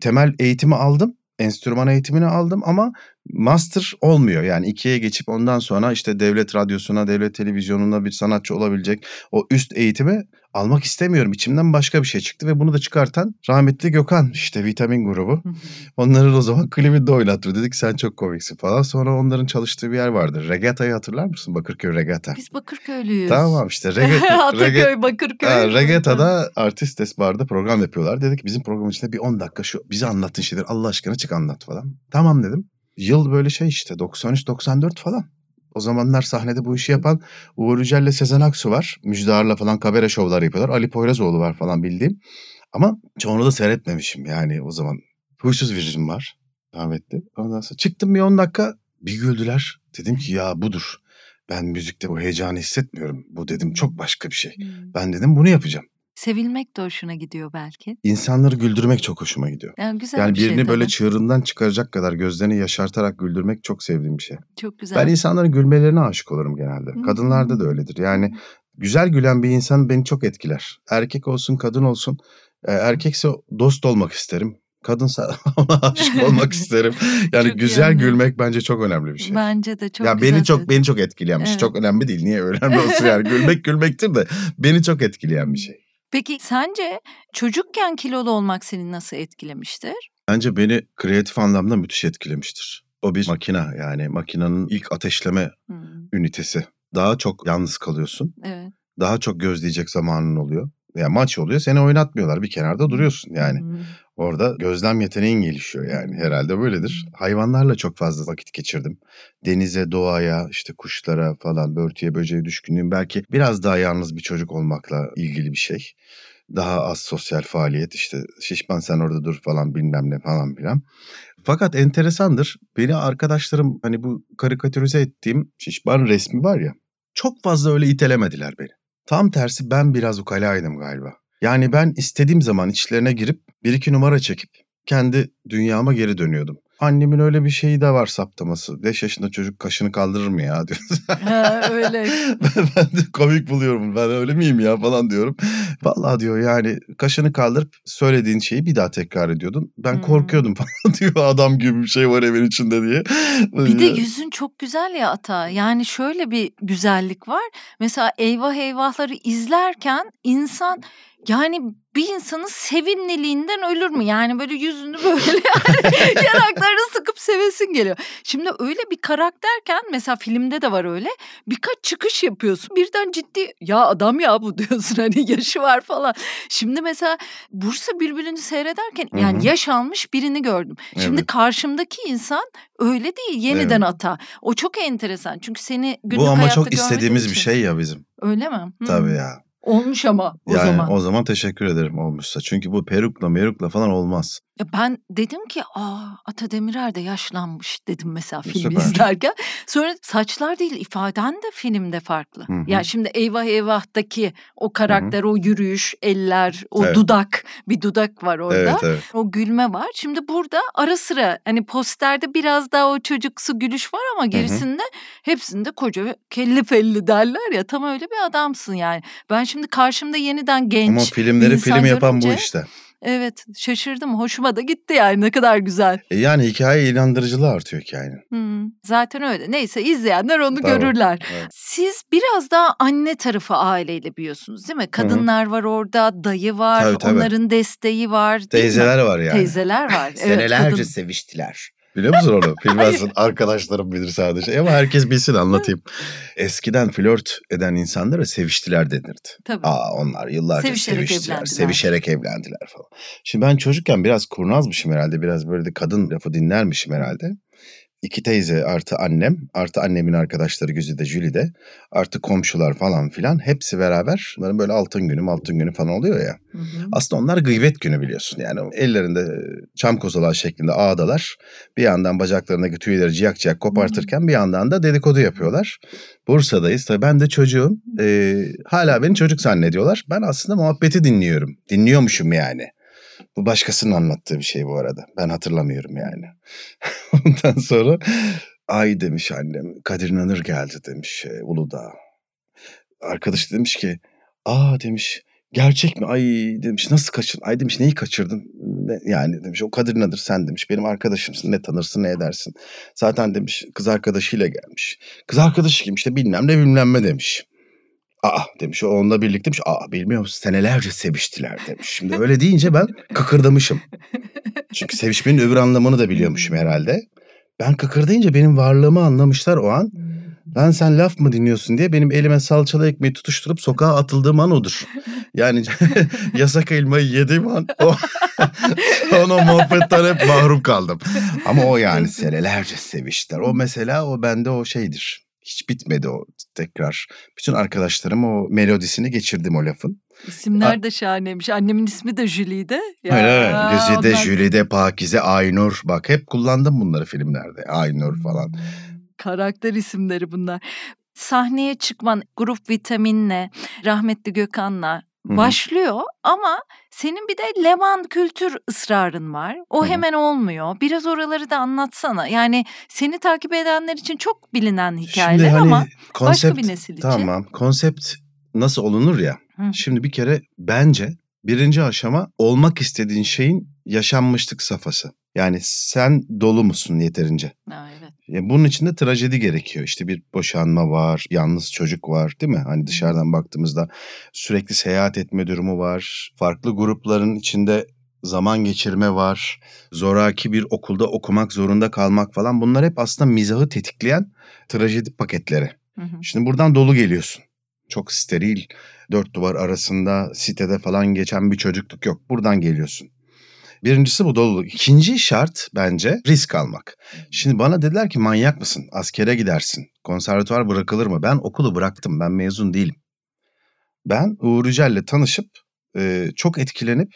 temel eğitimi aldım. Enstrüman eğitimini aldım ama master olmuyor. Yani ikiye geçip ondan sonra işte devlet radyosuna, devlet televizyonuna bir sanatçı olabilecek o üst eğitimi almak istemiyorum. İçimden başka bir şey çıktı ve bunu da çıkartan rahmetli Gökhan işte vitamin grubu. Hı hı. Onları da o zaman klibinde oynattı. Dedik sen çok komiksin falan. Sonra onların çalıştığı bir yer vardı. Regata'yı hatırlar mısın? Bakırköy Regata. Biz Bakırköylüyüz. Tamam işte Regata. Ataköy, Bakırköy. Ha, Regata'da Artistes Bar'da program yapıyorlar. Dedik bizim programın içinde bir 10 dakika şu bize anlattığın şeyleri Allah aşkına çık anlat falan. Tamam dedim. Yıl böyle şey işte 93-94 falan. O zamanlar sahnede bu işi yapan Uğur Yücel'le Sezen Aksu var. Müjdar'la falan kabare şovlar yapıyorlar. Ali Poyrazoğlu var falan bildiğim. Ama çoğunu da seyretmemişim yani o zaman. Huysuz Virjin var rahmetli. Ondan sonra çıktım bir 10 dakika bir güldüler. Dedim ki ya budur. Ben müzikte bu heyecanı hissetmiyorum. Bu dedim çok başka bir şey. Hmm. Ben dedim bunu yapacağım. Sevilmek de hoşuna gidiyor belki. İnsanları güldürmek çok hoşuma gidiyor. Yani güzel Yani bir şey birini böyle tabii. çığırından çıkaracak kadar gözlerini yaşartarak güldürmek çok sevdiğim bir şey. Çok güzel. Ben insanların gülmelerine aşık olurum genelde. Hı. Kadınlarda da öyledir. Yani güzel gülen bir insan beni çok etkiler. Erkek olsun, kadın olsun. Ee, erkekse dost olmak isterim. Kadınsa ona aşık olmak isterim. Yani Çok güzel anlıyorum. gülmek bence çok önemli bir şey. Bence de çok ya beni çok söyledin. beni çok etkileyen bir şey. Evet. Çok önemli değil. Niye önemli olsun yani gülmek gülmektir de beni çok etkileyen bir şey. Peki sence çocukken kilolu olmak seni nasıl etkilemiştir? Bence beni kreatif anlamda müthiş etkilemiştir. O bir makina yani makinenin ilk ateşleme Hmm, ünitesi. Daha çok yalnız kalıyorsun. Evet. Daha çok gözleyecek zamanın oluyor. Ya maç oluyor seni oynatmıyorlar bir kenarda duruyorsun yani. Hmm. Orada gözlem yeteneğin gelişiyor yani herhalde böyledir. Hayvanlarla çok fazla vakit geçirdim. Denize, doğaya, işte kuşlara falan, börtüye, böceğe düşkünlüğüm belki biraz daha yalnız bir çocuk olmakla ilgili bir şey. Daha az sosyal faaliyet işte şişman sen orada dur falan bilmem ne falan filan. Fakat enteresandır. Beni arkadaşlarım hani bu karikatürize ettiğim şişman resmi var ya. Çok fazla öyle itelemediler beni. Tam tersi ben biraz ukalaydım galiba. Yani ben istediğim zaman içlerine girip bir iki numara çekip kendi dünyama geri dönüyordum. Annemin öyle bir şeyi de var saptaması. 5 yaşında çocuk kaşını kaldırır mı ya diyor. Ha, öyle. ben, ben de komik buluyorum. Ben öyle miyim ya falan diyorum. Vallahi diyor yani kaşını kaldırıp söylediğin şeyi bir daha tekrar ediyordun. Ben Hmm. korkuyordum falan diyor adam gibi bir şey var evin içinde diye. Bir de yüzün çok güzel ya Ata. Yani şöyle bir güzellik var. Mesela eyvah eyvahları izlerken insan yani bir insanın sevimliliğinden ölür mü? Yani böyle yüzünü böyle yani yanaklarını sıkıp sevesin geliyor. Şimdi öyle bir karakterken mesela filmde de var öyle birkaç çıkış yapıyorsun birden ciddi ya adam ya bu diyorsun hani yaşı var falan. Şimdi mesela Bursa Bülbülü'nü seyrederken Hı yani yaş almış birini gördüm. Şimdi Evet. karşımdaki insan öyle değil yeniden Evet. ata. O çok enteresan çünkü seni günlük Bu ama hayatta çok istediğimiz bir için. şey ya bizim. Öyle mi? Hı. Tabii ya. Olmuş ama o yani zaman. o zaman teşekkür ederim olmuşsa. Çünkü bu perukla merukla falan olmaz. Ya ben dedim ki aa Ata Demirer de yaşlanmış dedim mesela filmi Süper. izlerken. Sonra saçlar değil ifaden de filmde farklı. Hı hı. Yani şimdi Eyvah Eyvah'taki o karakter, o yürüyüş, eller, o Evet. dudak, bir dudak var orada. Evet evet. O gülme var. Şimdi burada ara sıra hani posterde biraz daha o çocuksu gülüş var ama gerisinde hepsinde koca kelli felli derler ya tam öyle bir adamsın yani. Ben şimdi karşımda yeniden genç Ama filmleri film yapan bu görünce- işte. Evet şaşırdım hoşuma da gitti yani ne kadar güzel. E yani hikaye inandırıcılığı artıyor hikayenin. Hmm, zaten öyle neyse izleyenler onu Tamam, görürler. evet. Siz biraz daha anne tarafı aileyle büyüyorsunuz değil mi? Kadınlar var orada dayı var Tabii, tabii. onların desteği var değil mi? Teyzeler var yani. Teyzeler var. evet, Senelerce kadın- seviştiler. Biliyor musun onu? Bilmezsin. Arkadaşlarım bilir sadece. Ama herkes bilsin anlatayım. Eskiden flört eden insanlara seviştiler denirdi. Tabii. Aa onlar yıllarca Sevişerek seviştiler. evlendiler. Sevişerek evlendiler falan. Şimdi ben çocukken biraz kurnazmışım herhalde. Biraz böyle de kadın lafı dinlermişim herhalde. İki teyze artı annem artı annemin arkadaşları Güzide Jülide artı komşular falan filan hepsi beraber bunların böyle altın günü altın günü falan oluyor ya. Hı hı. Aslında onlar gıybet günü biliyorsun. Yani ellerinde çam kozalağı şeklinde ağdalar. Bir yandan bacaklarındaki tüyleri ciyak ciyak kopartırken bir yandan da dedikodu yapıyorlar. Bursa'dayız. Tabii ben de çocuğum. Ee, hala beni çocuk zannediyorlar. Ben aslında muhabbeti dinliyorum. Dinliyormuşum yani. Bu başkasının anlattığı bir şey bu arada. Ben hatırlamıyorum yani. Ondan sonra ay demiş annem. Kadir İnanır geldi demiş e, Uludağ. Arkadaş demiş ki aa demiş gerçek mi? Ay demiş nasıl kaçırdın? Ay demiş neyi kaçırdın? Ne, yani demiş o Kadir İnanır sen demiş. Benim arkadaşımsın ne tanırsın ne edersin. Zaten demiş kız arkadaşıyla gelmiş. Kız arkadaşı kim işte bilmem ne bilmem ne demiş. Aa demiş o onunla birlikte demiş. Aa bilmiyor musun senelerce seviştiler demiş. Şimdi öyle deyince ben kıkırdamışım. Çünkü sevişmenin öbür anlamını da biliyormuşum herhalde. Ben kıkırdayınca benim varlığımı anlamışlar o an. Ben sen laf mı dinliyorsun diye benim elime salçalı ekmeği tutuşturup sokağa atıldığım an odur. Yani yasak elmayı yediğim an o, son o muhabbetten hep mahrum kaldım. Ama o yani senelerce seviştiler. O mesela o bende o şeydir. Hiç bitmedi o tekrar. Bütün arkadaşlarım o melodisini geçirdim o lafın. İsimler de şahaneymiş. Annemin ismi de Jülide. Ya, Öyle öyle. Güzide, ondan- Jülide, Pakize, Aynur. Bak hep kullandım bunları filmlerde. Aynur falan. Karakter isimleri bunlar. Sahneye çıkman grup vitaminle, rahmetli Gökhan'la başlıyor ama senin bir de Levan kültür ısrarın var. O Hı hı. hemen olmuyor. Biraz oraları da anlatsana. Yani seni takip edenler için çok bilinen hikayeler Şimdi hani ama konsept, başka bir nesil için. Tamam. Konsept nasıl olunur ya. Hı. Şimdi bir kere bence birinci aşama olmak istediğin şeyin yaşanmışlık safhası. Yani sen dolu musun yeterince? Evet. Ya bunun için de trajedi gerekiyor. İşte bir boşanma var, yalnız çocuk var değil mi? Hani dışarıdan baktığımızda sürekli seyahat etme durumu var. Farklı grupların içinde zaman geçirme var. Zoraki bir okulda okumak zorunda kalmak falan. Bunlar hep aslında mizahı tetikleyen trajedi paketleri. Hı hı. Şimdi buradan dolu geliyorsun. Çok steril, dört duvar arasında sitede falan geçen bir çocukluk yok. Buradan geliyorsun. Birincisi bu doluluk. İkinci şart bence risk almak. Şimdi bana dediler ki manyak mısın? Askere gidersin. Konservatuvar bırakılır mı? Ben okulu bıraktım. Ben mezun değilim. Ben Uğur Yücel'le tanışıp e, çok etkilenip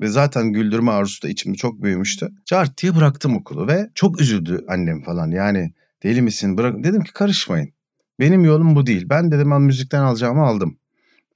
ve zaten güldürme arzusu da içimde çok büyümüştü. Cart diye bıraktım okulu ve çok üzüldü annem falan. Yani deli misin? Bırak. Dedim ki karışmayın. Benim yolum bu değil. Ben dedim ben müzikten alacağımı aldım.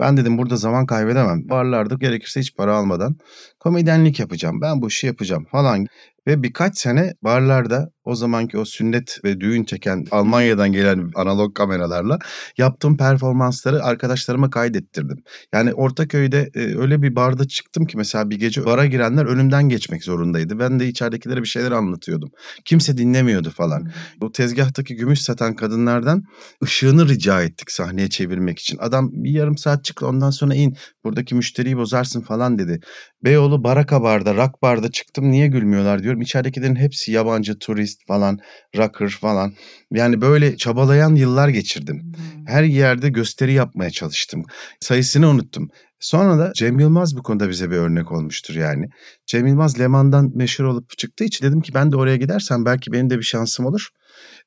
Ben dedim burada zaman kaybedemem. Barlarda gerekirse hiç para almadan komedyenlik yapacağım. Ben bu işi yapacağım falan. Ve birkaç sene barlarda o zamanki o sünnet ve düğün çeken Almanya'dan gelen analog kameralarla yaptığım performansları arkadaşlarıma kaydettirdim. Yani Ortaköy'de e, öyle bir barda çıktım ki mesela bir gece bara girenler önümden geçmek zorundaydı. Ben de içeridekilere bir şeyler anlatıyordum. Kimse dinlemiyordu falan. O tezgahtaki gümüş satan kadınlardan ışığını rica ettik sahneye çevirmek için. Adam bir yarım saat çıktı ondan sonra in buradaki müşteriyi bozarsın falan dedi. Beyoğlu Baraka Bar'da, Rock Bar'da çıktım niye gülmüyorlar diyorum. İçeridekilerin hepsi yabancı, turist falan, rocker falan. Yani böyle çabalayan yıllar geçirdim. Her yerde gösteri yapmaya çalıştım. Sayısını unuttum. Sonra da Cem Yılmaz bu konuda bize bir örnek olmuştur yani. Cem Yılmaz Leman'dan meşhur olup çıktığı için dedim ki ben de oraya gidersem belki benim de bir şansım olur.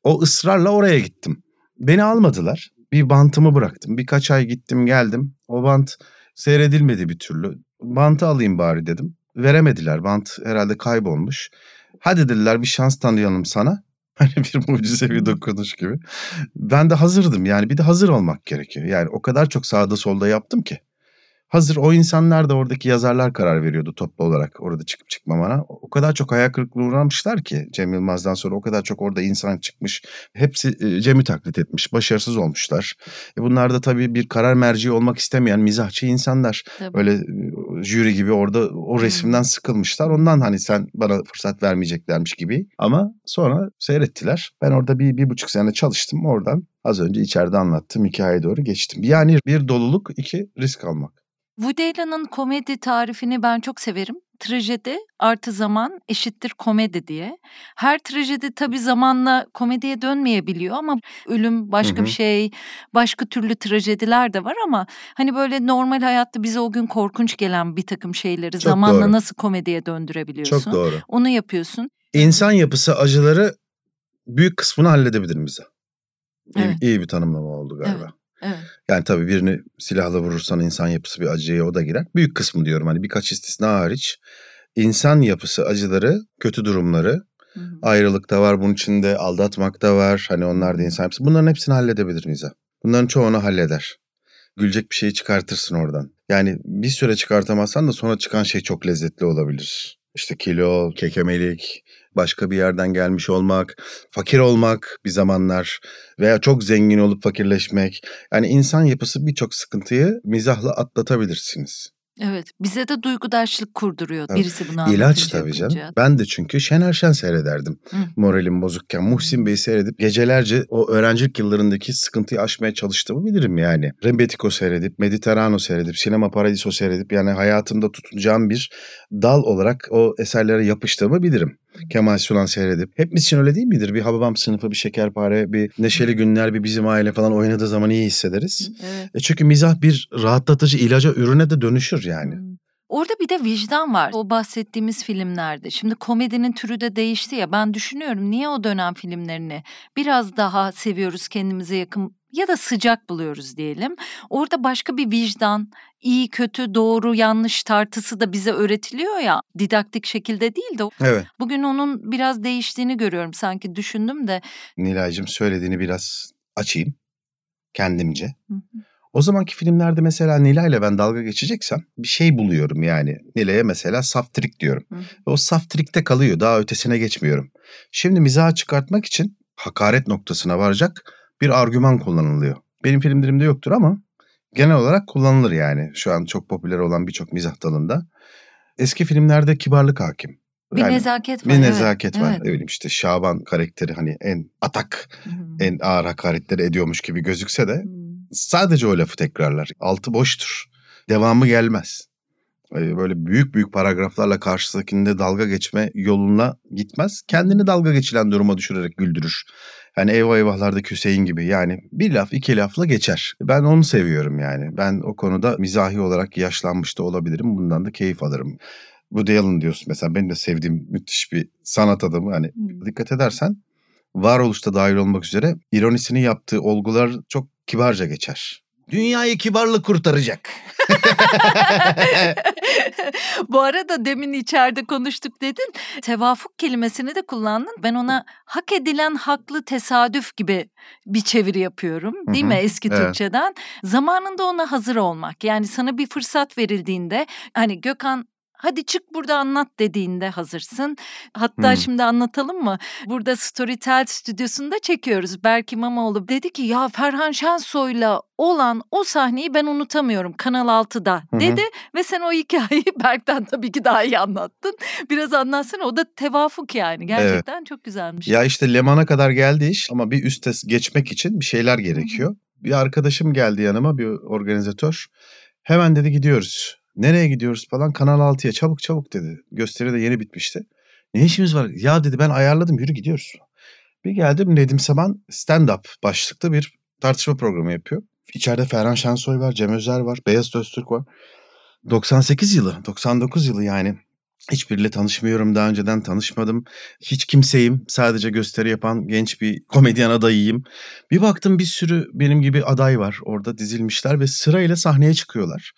O ısrarla oraya gittim. Beni almadılar. Bir bantımı bıraktım. Birkaç ay gittim geldim. O bant seyredilmedi bir türlü. Bantı alayım bari dedim. Veremediler. Bant herhalde kaybolmuş. Hadi dediler bir şans tanıyalım sana. Hani bir mucizevi dokunuş gibi. Ben de hazırdım yani bir de hazır olmak gerekiyor. Yani o kadar çok sağda solda yaptım ki. Hazır o insanlar da oradaki yazarlar karar veriyordu toplu olarak orada çıkıp çıkmamana. O kadar çok hayal kırıklığına uğramışlar ki Cem Yılmaz'dan sonra o kadar çok orada insan çıkmış. Hepsi e, Cem'i taklit etmiş, başarısız olmuşlar. E bunlar da tabii bir karar merci olmak istemeyen mizahçı insanlar. Tabii. Öyle e, jüri gibi orada o resimden sıkılmışlar. Ondan hani sen bana fırsat vermeyeceklermiş gibi. Ama sonra seyrettiler. Ben orada bir, bir buçuk sene çalıştım. Oradan az önce içeride anlattığım hikayeye doğru geçtim. Yani bir doluluk, iki risk almak. Woody Allen'ın komedi tarifini ben çok severim. Trajedi artı zaman eşittir komedi diye. Her trajedi tabii zamanla komediye dönmeyebiliyor ama ölüm başka Hı hı. bir şey, başka türlü trajediler de var ama hani böyle normal hayatta bize o gün korkunç gelen bir takım şeyleri Çok zamanla doğru. nasıl komediye döndürebiliyorsun? Çok doğru. Onu yapıyorsun. İnsan yapısı acıları büyük kısmını halledebilir bize. İyi, Evet. iyi bir tanımlama oldu galiba. Evet. Evet. Yani tabii birini silahla vurursan insan yapısı bir acıya o da girer. Büyük kısmı diyorum hani birkaç istisna hariç. İnsan yapısı acıları, kötü durumları, Hı hı. ayrılık da var bunun içinde, aldatmak da var. Hani onlar da insan yapısı. Bunların hepsini halledebilir miyiz? Bunların çoğunu halleder. Gülecek bir şey çıkartırsın oradan. Yani bir süre çıkartamazsan da sonra çıkan şey çok lezzetli olabilir. İşte kilo, kekemelik, başka bir yerden gelmiş olmak, fakir olmak bir zamanlar veya çok zengin olup fakirleşmek. Yani insan yapısı birçok sıkıntıyı mizahla atlatabilirsiniz. Evet. Bize de duygudaşlık kurduruyor. Tabii. Birisi bunu İlaç anlatınca, tabii canım. yapınca. Ben de çünkü Şener Şen seyrederdim. Hı. Moralim bozukken. Muhsin Bey'i seyredip gecelerce o öğrencilik yıllarındaki sıkıntıyı aşmaya çalıştığımı bilirim yani. Rembetiko seyredip, Mediterrano seyredip, Sinema Paradiso seyredip yani hayatımda tutunacağım bir dal olarak o eserlere yapıştığımı bilirim. Kemal Sunal seyredip. Hepimiz için öyle değil midir? Bir Hababam sınıfı, bir Şekerpare, bir Neşeli Günler, bir Bizim Aile falan oynadığı zaman iyi hissederiz. Evet. E çünkü mizah bir rahatlatıcı ilaca, ürüne de dönüşür yani. Hmm. Orada bir de vicdan var. O bahsettiğimiz filmlerde. Şimdi komedinin türü de değişti ya. Ben düşünüyorum niye o dönem filmlerini biraz daha seviyoruz kendimize yakın ya da sıcak buluyoruz diyelim. Orada başka bir vicdan, iyi kötü, doğru yanlış tartısı da bize öğretiliyor ya. Didaktik şekilde değil de Evet. bugün onun biraz değiştiğini görüyorum sanki düşündüm de. Nilay'cığım söylediğini biraz açayım kendimce. Hı hı. O zamanki filmlerde mesela Nilay'la ben dalga geçeceksem bir şey buluyorum yani. Nilay'a mesela saf trik diyorum. Hı. O saf trikte kalıyor daha ötesine geçmiyorum. Şimdi mizaha çıkartmak için hakaret noktasına varacak bir argüman kullanılıyor. Benim filmlerimde yoktur ama genel olarak kullanılır yani. Şu an çok popüler olan birçok mizah dalında. Eski filmlerde kibarlık hakim. Bir Yani nezaket var. bir evet, nezaket var. evet. Bileyim işte Şaban karakteri hani en atak, hı. en ağır hakaretleri ediyormuş gibi gözükse de Hı. sadece o lafı tekrarlar. Altı boştur. Devamı gelmez. Ee, Böyle büyük büyük paragraflarla karşısındakinde dalga geçme yoluna gitmez. Kendini dalga geçilen duruma düşürerek güldürür. Yani eyvah eyvahlardaki Hüseyin gibi yani bir laf iki lafla geçer. Ben onu seviyorum yani. Ben o konuda mizahi olarak yaşlanmış da olabilirim. Bundan da keyif alırım. Woody Allen diyorsun mesela benim de sevdiğim müthiş bir sanat adamı. Hani Hı. dikkat edersen varoluşta dahil olmak üzere ironisini yaptığı olgular çok kibarca geçer. Dünyayı kibarlık kurtaracak. Bu arada demin içeride konuştuk dedin. Tevafuk kelimesini de kullandın. Ben ona hak edilen haklı tesadüf gibi bir çeviri yapıyorum. Değil Hı mi eski evet. Türkçeden? Zamanında ona hazır olmak. Yani sana bir fırsat verildiğinde hani Gökhan hadi çık burada anlat dediğinde hazırsın. Hatta Hmm. şimdi anlatalım mı? Burada Storytel stüdyosunda çekiyoruz. Berk İmamoğlu dedi ki ya Ferhan Şensoy'la olan o sahneyi ben unutamıyorum Kanal 6'da hı. dedi ve sen o hikayeyi Berk'ten tabii ki daha iyi anlattın. Biraz anlatsana o da tevafuk yani gerçekten çok güzelmiş. Ya işte Leman'a kadar geldi iş ama bir üste geçmek için bir şeyler gerekiyor. Bir arkadaşım geldi yanıma bir organizatör. Hemen dedi gidiyoruz. Nereye gidiyoruz falan Kanal 6'ya çabuk çabuk dedi. Gösteri de yeni bitmişti. Ne işimiz var? Ya dedi ben ayarladım yürü gidiyoruz. Bir geldim Nedim Saban stand-up başlıklı bir tartışma programı yapıyor. İçeride Ferhan Şensoy var, Cem Özer var, Beyaz Öztürk var. 98 yılı, 99 yılı yani. Hiçbiriyle tanışmıyorum daha önceden tanışmadım. Hiç kimseyim. Sadece gösteri yapan genç bir komedyen adayıyım. Bir baktım bir sürü benim gibi aday var. Orada dizilmişler ve sırayla sahneye çıkıyorlar.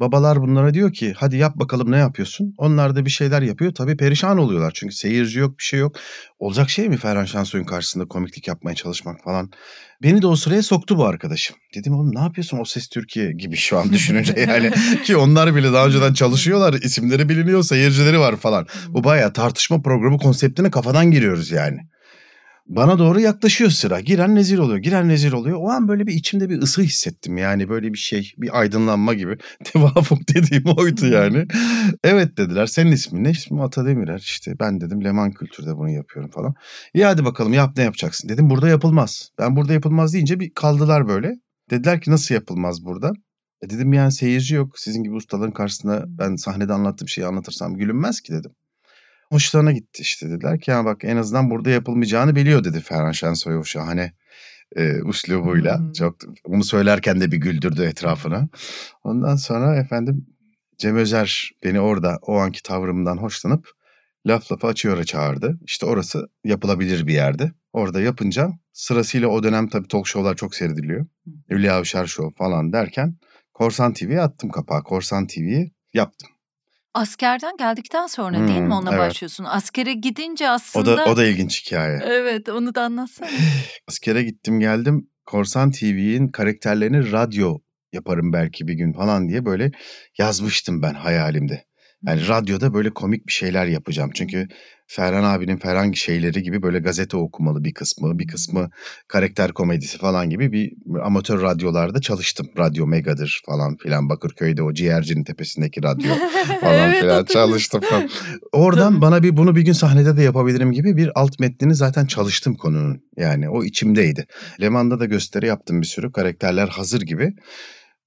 Babalar bunlara diyor ki hadi yap bakalım ne yapıyorsun? Onlar da bir şeyler yapıyor. Tabii perişan oluyorlar çünkü seyirci yok bir şey yok. Olacak şey mi Ferhan Şensoy'un karşısında komiklik yapmaya çalışmak falan. Beni de o sıraya soktu bu arkadaşım. Dedim oğlum ne yapıyorsun o ses Türkiye gibi şu an düşününce yani. Ki onlar bile daha önceden çalışıyorlar. isimleri biliniyor seyircileri var falan. Bu bayağı tartışma programı konseptine kafadan giriyoruz yani. Bana doğru yaklaşıyor sıra. Giren nezir oluyor. Giren nezir oluyor. O an böyle bir içimde bir ısı hissettim. Yani böyle bir şey, bir aydınlanma gibi. Tevafuk dediğim oydu yani. evet dediler. Senin ismin ne? İsmim Ata Demirer. İşte ben dedim Leman Kültür'de bunu yapıyorum falan. İyi hadi bakalım yap ne yapacaksın? Dedim burada yapılmaz. Ben burada yapılmaz deyince bir kaldılar böyle. Dediler ki nasıl yapılmaz burada? E dedim yani seyirci yok. Sizin gibi ustaların karşısında ben sahnede anlattığım şeyi anlatırsam gülünmez ki dedim. Hoşlarına gitti işte dediler ki ya bak en azından burada yapılmayacağını biliyor dedi Ferhan Şensoy o şahane e, uslubuyla. Hmm. Çok bunu söylerken de bir güldürdü etrafına. Ondan sonra efendim Cem Özer beni orada o anki tavrımdan hoşlanıp laf lafa açıyor'a çağırdı. İşte orası yapılabilir bir yerde. Orada yapınca sırasıyla o dönem tabii talk show'lar çok seyrediliyor. Hülya Avşar Show falan derken Korsan TV'ye attım kapağı. Korsan TV'yi yaptım. Askerden geldikten sonra değil mi Hmm, ona evet. başlıyorsun? Askere gidince O aslında... da o da ilginç hikaye. Evet onu da anlatsana. Askere gittim geldim. Korsan TV'nin karakterlerini radyo yaparım belki bir gün falan diye böyle yazmıştım ben hayalimde. Yani radyoda böyle komik bir şeyler yapacağım. Çünkü Ferhan abinin Ferhan şeyleri gibi böyle gazete okumalı bir kısmı, bir kısmı karakter komedisi falan gibi bir amatör radyolarda çalıştım. Radyo Mega'dır falan filan Bakırköy'de o ciğercinin tepesindeki radyo falan Evet, filan çalıştım falan. Oradan bana bir bunu bir gün sahnede de yapabilirim gibi bir alt metnini zaten çalıştım konunun. Yani o içimdeydi. Leman'da da gösteri yaptım bir sürü. Karakterler hazır gibi.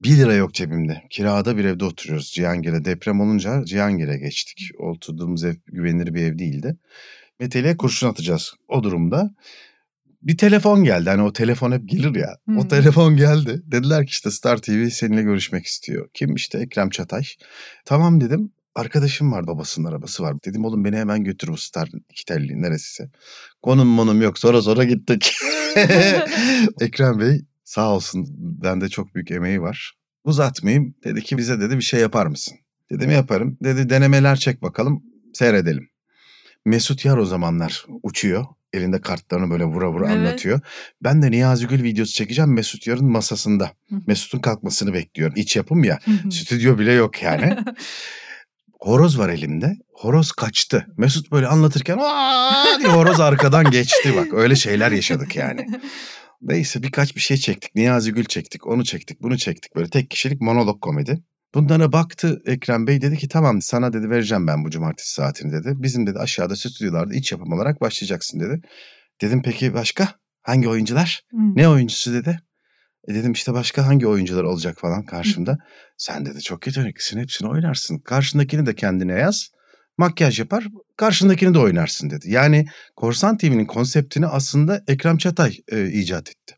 Bir lira yok cebimde. Kirada bir evde oturuyoruz Cihangir'e. Deprem olunca Cihangir'e geçtik. Oturduğumuz ev güvenilir bir ev değildi. Meteli'ye kurşun atacağız. O durumda bir telefon geldi. Hani o telefon hep gelir ya. O Hmm. telefon geldi. Dediler ki işte Star TV seninle görüşmek istiyor. Kim işte Ekrem Çatay. Tamam dedim. Arkadaşım var babasının arabası var. Dedim oğlum beni hemen götür bu Star iki telli neresi. Konum monum yok sonra sonra gittik. Ekrem Bey sağ olsun bende çok büyük emeği var. Uzatmayayım dedi ki bize dedi bir şey yapar mısın? Dedim yaparım. Dedi denemeler çek bakalım seyredelim. Mesut Yar o zamanlar uçuyor. Elinde kartlarını böyle vura vura Evet. anlatıyor. Ben de Niyazi Gül videosu çekeceğim Mesut Yar'ın masasında. Mesut'un kalkmasını bekliyorum. İç yapım ya. Stüdyo bile yok yani. Horoz var elimde. Horoz kaçtı. Mesut böyle anlatırken "Aa!" diye horoz arkadan geçti bak. Öyle şeyler yaşadık yani. Neyse birkaç bir şey çektik. Niyazi Gül çektik. Onu çektik. Bunu çektik. Böyle tek kişilik monolog komedi. Bunlara baktı Ekrem Bey dedi ki tamam sana dedi vereceğim ben bu cumartesi saatini dedi. Bizim dedi aşağıda stüdyolarda iç yapım olarak başlayacaksın dedi. Dedim peki başka? Hangi oyuncular? Hmm. Ne oyuncusu dedi. E dedim işte başka hangi oyuncular olacak falan karşımda. Sen dedi çok yeteneklisin hepsini oynarsın. Karşındakini de kendine yaz. Makyaj yapar karşındakini de oynarsın dedi. Yani Korsan TV'nin konseptini aslında Ekrem Çatay e, icat etti.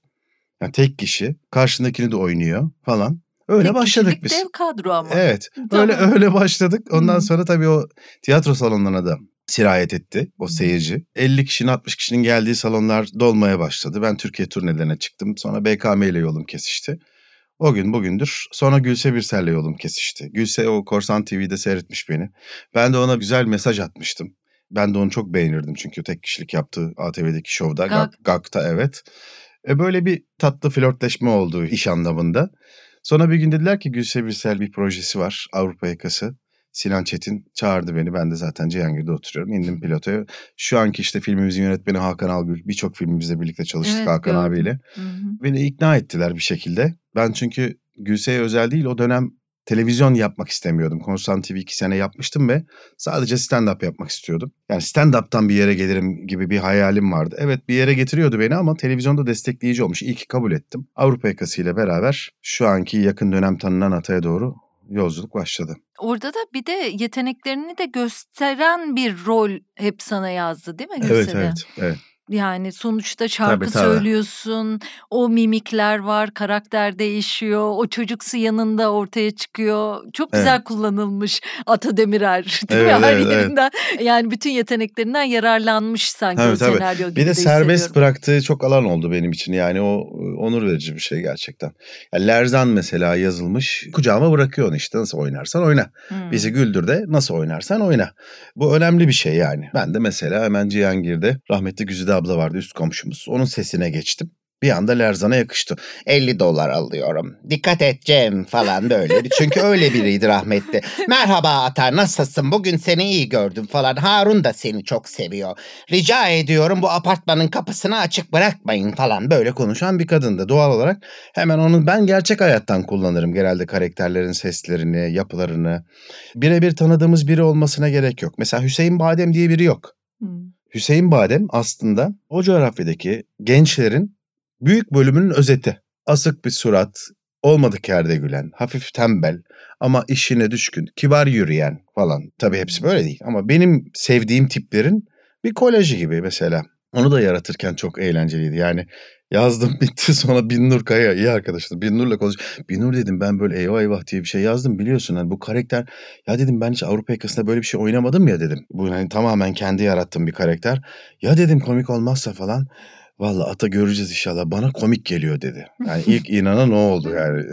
Yani tek kişi karşındakini de oynuyor falan. Öyle Tek başladık biz. dev kadro ama. Evet. Tamam. Öyle öyle başladık. Ondan Hı. sonra tabii o tiyatro salonlarına da sirayet etti o seyirci. 50 kişinin 60 kişinin geldiği salonlar dolmaya başladı. Ben Türkiye turnelerine çıktım. Sonra BKM ile yolum kesişti. O gün bugündür. Sonra Gülse Birsel'le yolum kesişti. Gülse o Korsan TV'de seyretmiş beni. Ben de ona güzel mesaj atmıştım. Ben de onu çok beğenirdim çünkü tek kişilik yaptığı ATV'deki şovda. Gak. Gak, Gak'ta evet. E böyle bir tatlı flörtleşme oldu iş anlamında. Sonra bir gün dediler ki Gülse Birsel bir projesi var Avrupa yakası. Sinan Çetin çağırdı beni. Ben de zaten Cihangir'de oturuyorum. İndim pilotaya. Şu anki işte filmimizin yönetmeni Hakan Algül. Birçok filmimizle birlikte çalıştık Evet, Hakan gördüm. abiyle. Hı hı. Beni ikna ettiler bir şekilde. Ben çünkü Gülse'ye özel değil o dönem televizyon yapmak istemiyordum. Konstantin TV iki sene yapmıştım ve sadece stand-up yapmak istiyordum. Yani stand-up'tan bir yere gelirim gibi bir hayalim vardı. Evet bir yere getiriyordu beni ama televizyonda destekleyici olmuş. İyi ki kabul ettim. Avrupa yakası ile beraber şu anki yakın dönem tanınan ataya doğru yolculuk başladı. Orada da bir de yeteneklerini de gösteren bir rol hep sana yazdı değil mi Gülse Evet evet evet. Yani sonuçta şarkı Tabii, tabii. söylüyorsun, o mimikler var, karakter değişiyor, o çocuksu yanında ortaya çıkıyor. Çok Evet. güzel kullanılmış Ata Demirer değil Evet, mi? Her evet, evet. yerinden. Yani bütün yeteneklerinden yararlanmış sanki Tabii, o tabii. senaryo gibi Bir de serbest hissediyorum. bıraktığı çok alan oldu benim için. Yani o e, onur verici bir şey gerçekten. Yani Lerzan mesela yazılmış. Kucağıma bırakıyor onu işte. Nasıl oynarsan oyna. Hmm. Bizi güldür de nasıl oynarsan oyna. Bu önemli bir şey yani. Ben de mesela hemen Cihangir'de rahmetli Güzide abla vardı üst komşumuz. Onun sesine geçtim. Bir anda Lerzan'a yakıştı. 50 dolar alıyorum. Dikkat et Cem falan böyle. Çünkü öyle biriydi rahmetli. Merhaba Atar nasılsın? Bugün seni iyi gördüm falan. Harun da seni çok seviyor. Rica ediyorum bu apartmanın kapısını açık bırakmayın falan. Böyle konuşan bir kadındı. Doğal olarak hemen onu ben gerçek hayattan kullanırım. Genelde karakterlerin seslerini, yapılarını. Birebir tanıdığımız biri olmasına gerek yok. Mesela Hüseyin Badem diye biri yok. Hüseyin Badem aslında o coğrafyadaki gençlerin büyük bölümünün özeti. Asık bir surat, olmadık yerde gülen, hafif tembel ama işine düşkün, kibar yürüyen falan. Tabii hepsi böyle değil ama benim sevdiğim tiplerin bir kolajı gibi mesela. Onu da yaratırken çok eğlenceliydi. Yani yazdım bitti sonra Binnur Kaya iyi arkadaşım. Binnur'la konuş. Binnur dedim ben böyle eyvah eyvah diye bir şey yazdım biliyorsun. Hani bu karakter ya dedim ben hiç Avrupa yakasında böyle bir şey oynamadım ya dedim. Bu hani tamamen kendi yarattığım bir karakter. Ya dedim komik olmazsa falan. Vallahi ata göreceğiz inşallah. Bana komik geliyor dedi. Yani ilk inanan o oldu yani.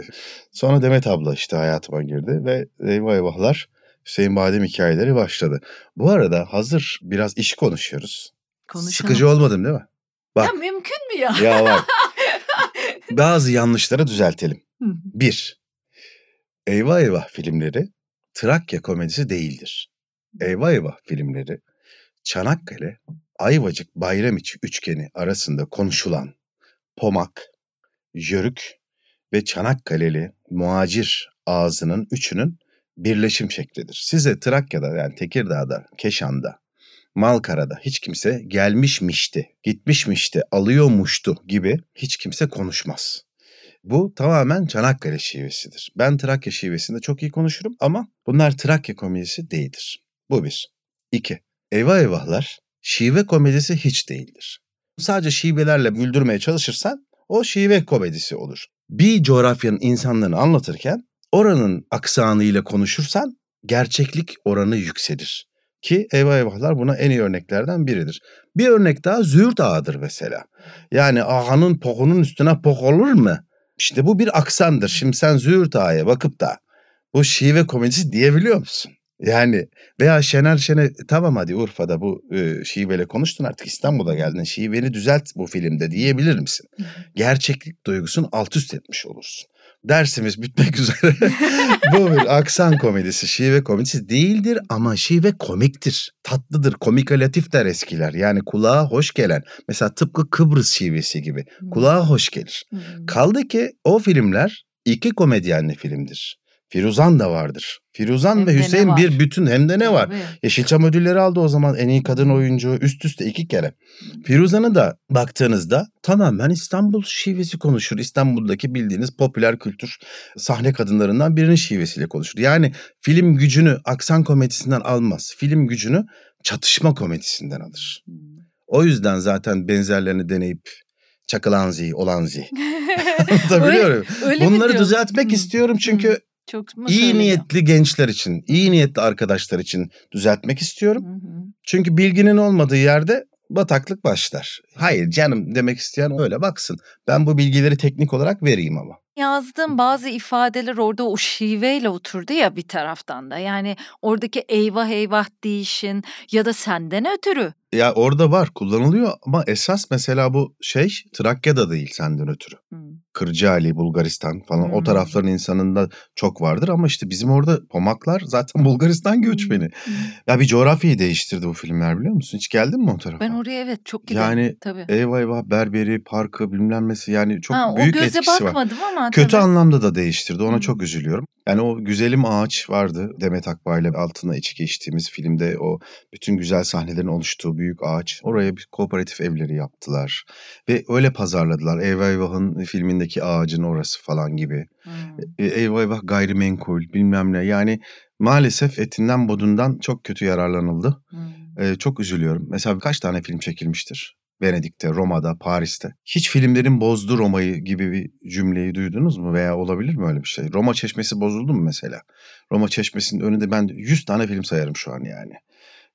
Sonra Demet abla işte hayatıma girdi ve eyvah eyvahlar Hüseyin Badem hikayeleri başladı. Bu arada hazır biraz iş konuşuyoruz. Konuşalım. Sıkıcı olmadım değil mi? Bak. Ya mümkün mü ya? Ya bak. Bazı yanlışları düzeltelim. Hı. Bir, Eyvah Eyvah filmleri Trakya komedisi değildir. Eyvah Eyvah filmleri Çanakkale, Ayvacık, Bayramiçi üçgeni arasında konuşulan Pomak, Yörük ve Çanakkale'li muacir ağzının üçünün birleşim şeklidir. Size Trakya'da yani Tekirdağ'da, Keşan'da, Malkara'da hiç kimse gelmişmişti, gitmişmişti, alıyormuştu gibi hiç kimse konuşmaz. Bu tamamen Çanakkale şivesidir. Ben Trakya şivesinde çok iyi konuşurum ama bunlar Trakya komedisi değildir. Bu bir. İki. Eyvah eyvahlar şive komedisi hiç değildir. Sadece şivelerle güldürmeye çalışırsan o şive komedisi olur. Bir coğrafyanın insanlarını anlatırken oranın aksanıyla konuşursan gerçeklik oranı yükselir. Ki eyvah eyvahlar buna en iyi örneklerden biridir. Bir örnek daha Züğürt Ağa'dır mesela. Yani ağanın pokunun üstüne pok olur mu? İşte bu bir aksandır. Şimdi sen Züğürt Ağa'ya bakıp da bu şive komedisi diyebiliyor musun? Yani veya Şener Şen'e tamam hadi Urfa'da bu e, şiveyle konuştun artık İstanbul'a geldin şiveni düzelt bu filmde diyebilir misin? Gerçeklik duygusunu alt üst etmiş olursun. Dersimiz bitmek üzere. bu bir aksan komedisi, şive komedisi değildir ama şive komiktir. Tatlıdır, komikalatif der eskiler. Yani kulağa hoş gelen. Mesela tıpkı Kıbrıs şivesi gibi. Kulağa hoş gelir. Hmm. Kaldı ki o filmler iki komedyenli filmdir. Firuzan da vardır. Firuzan Hem ve Hüseyin var? bir bütün hem de ne var? Tabii. Yeşilçam ödülleri aldı o zaman en iyi kadın oyuncu üst üste iki kere. Firuzan'ı da baktığınızda tamamen İstanbul şivesi konuşur. İstanbul'daki bildiğiniz popüler kültür sahne kadınlarından birinin şivesiyle konuşur. Yani film gücünü aksan komedisinden almaz. Film gücünü çatışma komedisinden alır. Hmm. O yüzden zaten benzerlerini deneyip çakılanzi, olanzi. Anlatabiliyor muyum? Öyle mi Bunları diyorsun? düzeltmek Hmm. istiyorum çünkü Çok mu iyi niyetli gençler için, iyi niyetli arkadaşlar için düzeltmek istiyorum. Hı hı. Çünkü bilginin olmadığı yerde bataklık başlar. Hayır canım demek isteyen öyle baksın. Ben bu bilgileri teknik olarak vereyim ama. Yazdığım bazı ifadeler orada o şiveyle oturdu ya bir taraftan da. Yani oradaki eyvah eyvah değişin ya da senden ötürü. Ya orada var kullanılıyor ama esas mesela bu şey Trakya'da değil senden ötürü. Hmm. Kırcaali, Bulgaristan falan o Hmm. tarafların insanında çok vardır ama işte bizim orada pomaklar zaten Bulgaristan göçmeni. Hmm. Ya bir coğrafyayı değiştirdi bu filmler biliyor musun? Hiç geldin mi o tarafa? Ben oraya evet çok giderim. Yani tabii. Eyvah eyvah berberi, parkı bilmem nesi yani çok ha, büyük o göze etkisi var. bakmadım ama Kötü tabii. anlamda da değiştirdi. Ona Hı. çok üzülüyorum. Yani o güzelim ağaç vardı. Demet Akbağ'la altına içki içtiğimiz filmde o bütün güzel sahnelerin oluştuğu büyük ağaç. Oraya bir kooperatif evleri yaptılar. Ve öyle pazarladılar. Eyvah filmindeki ağacın orası falan gibi. Hmm. E, Eyvah Eyvah gayrimenkul bilmem ne. Yani maalesef etinden bodundan çok kötü yararlanıldı. Hmm. E, çok üzülüyorum. Mesela kaç tane film çekilmiştir? Venedik'te, Roma'da, Paris'te. Hiç filmlerin bozdu Roma'yı gibi bir cümleyi duydunuz mu? Veya olabilir mi öyle bir şey? Roma Çeşmesi bozuldu mu mesela? Roma Çeşmesi'nin önünde ben 100 tane film sayarım şu an yani.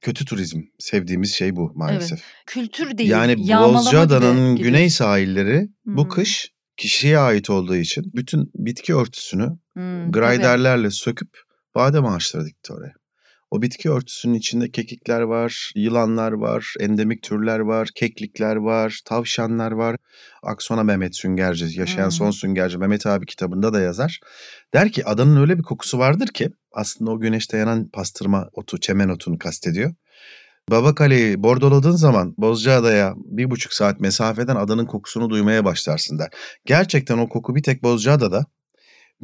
Kötü turizm. Sevdiğimiz şey bu maalesef. Kültür değil. Yani Bozcaada'nın güney sahilleri bu Hmm. kış kişiye ait olduğu için bütün bitki örtüsünü Hmm, tabii. grayderlerle söküp badem ağaçları dikti oraya. O bitki örtüsünün içinde kekikler var, yılanlar var, endemik türler var, keklikler var, tavşanlar var. Aksona Mehmet Süngerci, Yaşayan Hmm. Son Süngerci Mehmet abi kitabında da yazar. Der ki adanın öyle bir kokusu vardır ki aslında o güneşte yanan pastırma otu, çemen otunu kastediyor. Babakale'yi bordoladığın zaman Bozcaada'ya bir buçuk saat mesafeden adanın kokusunu duymaya başlarsın der. Gerçekten o koku bir tek Bozcaada'da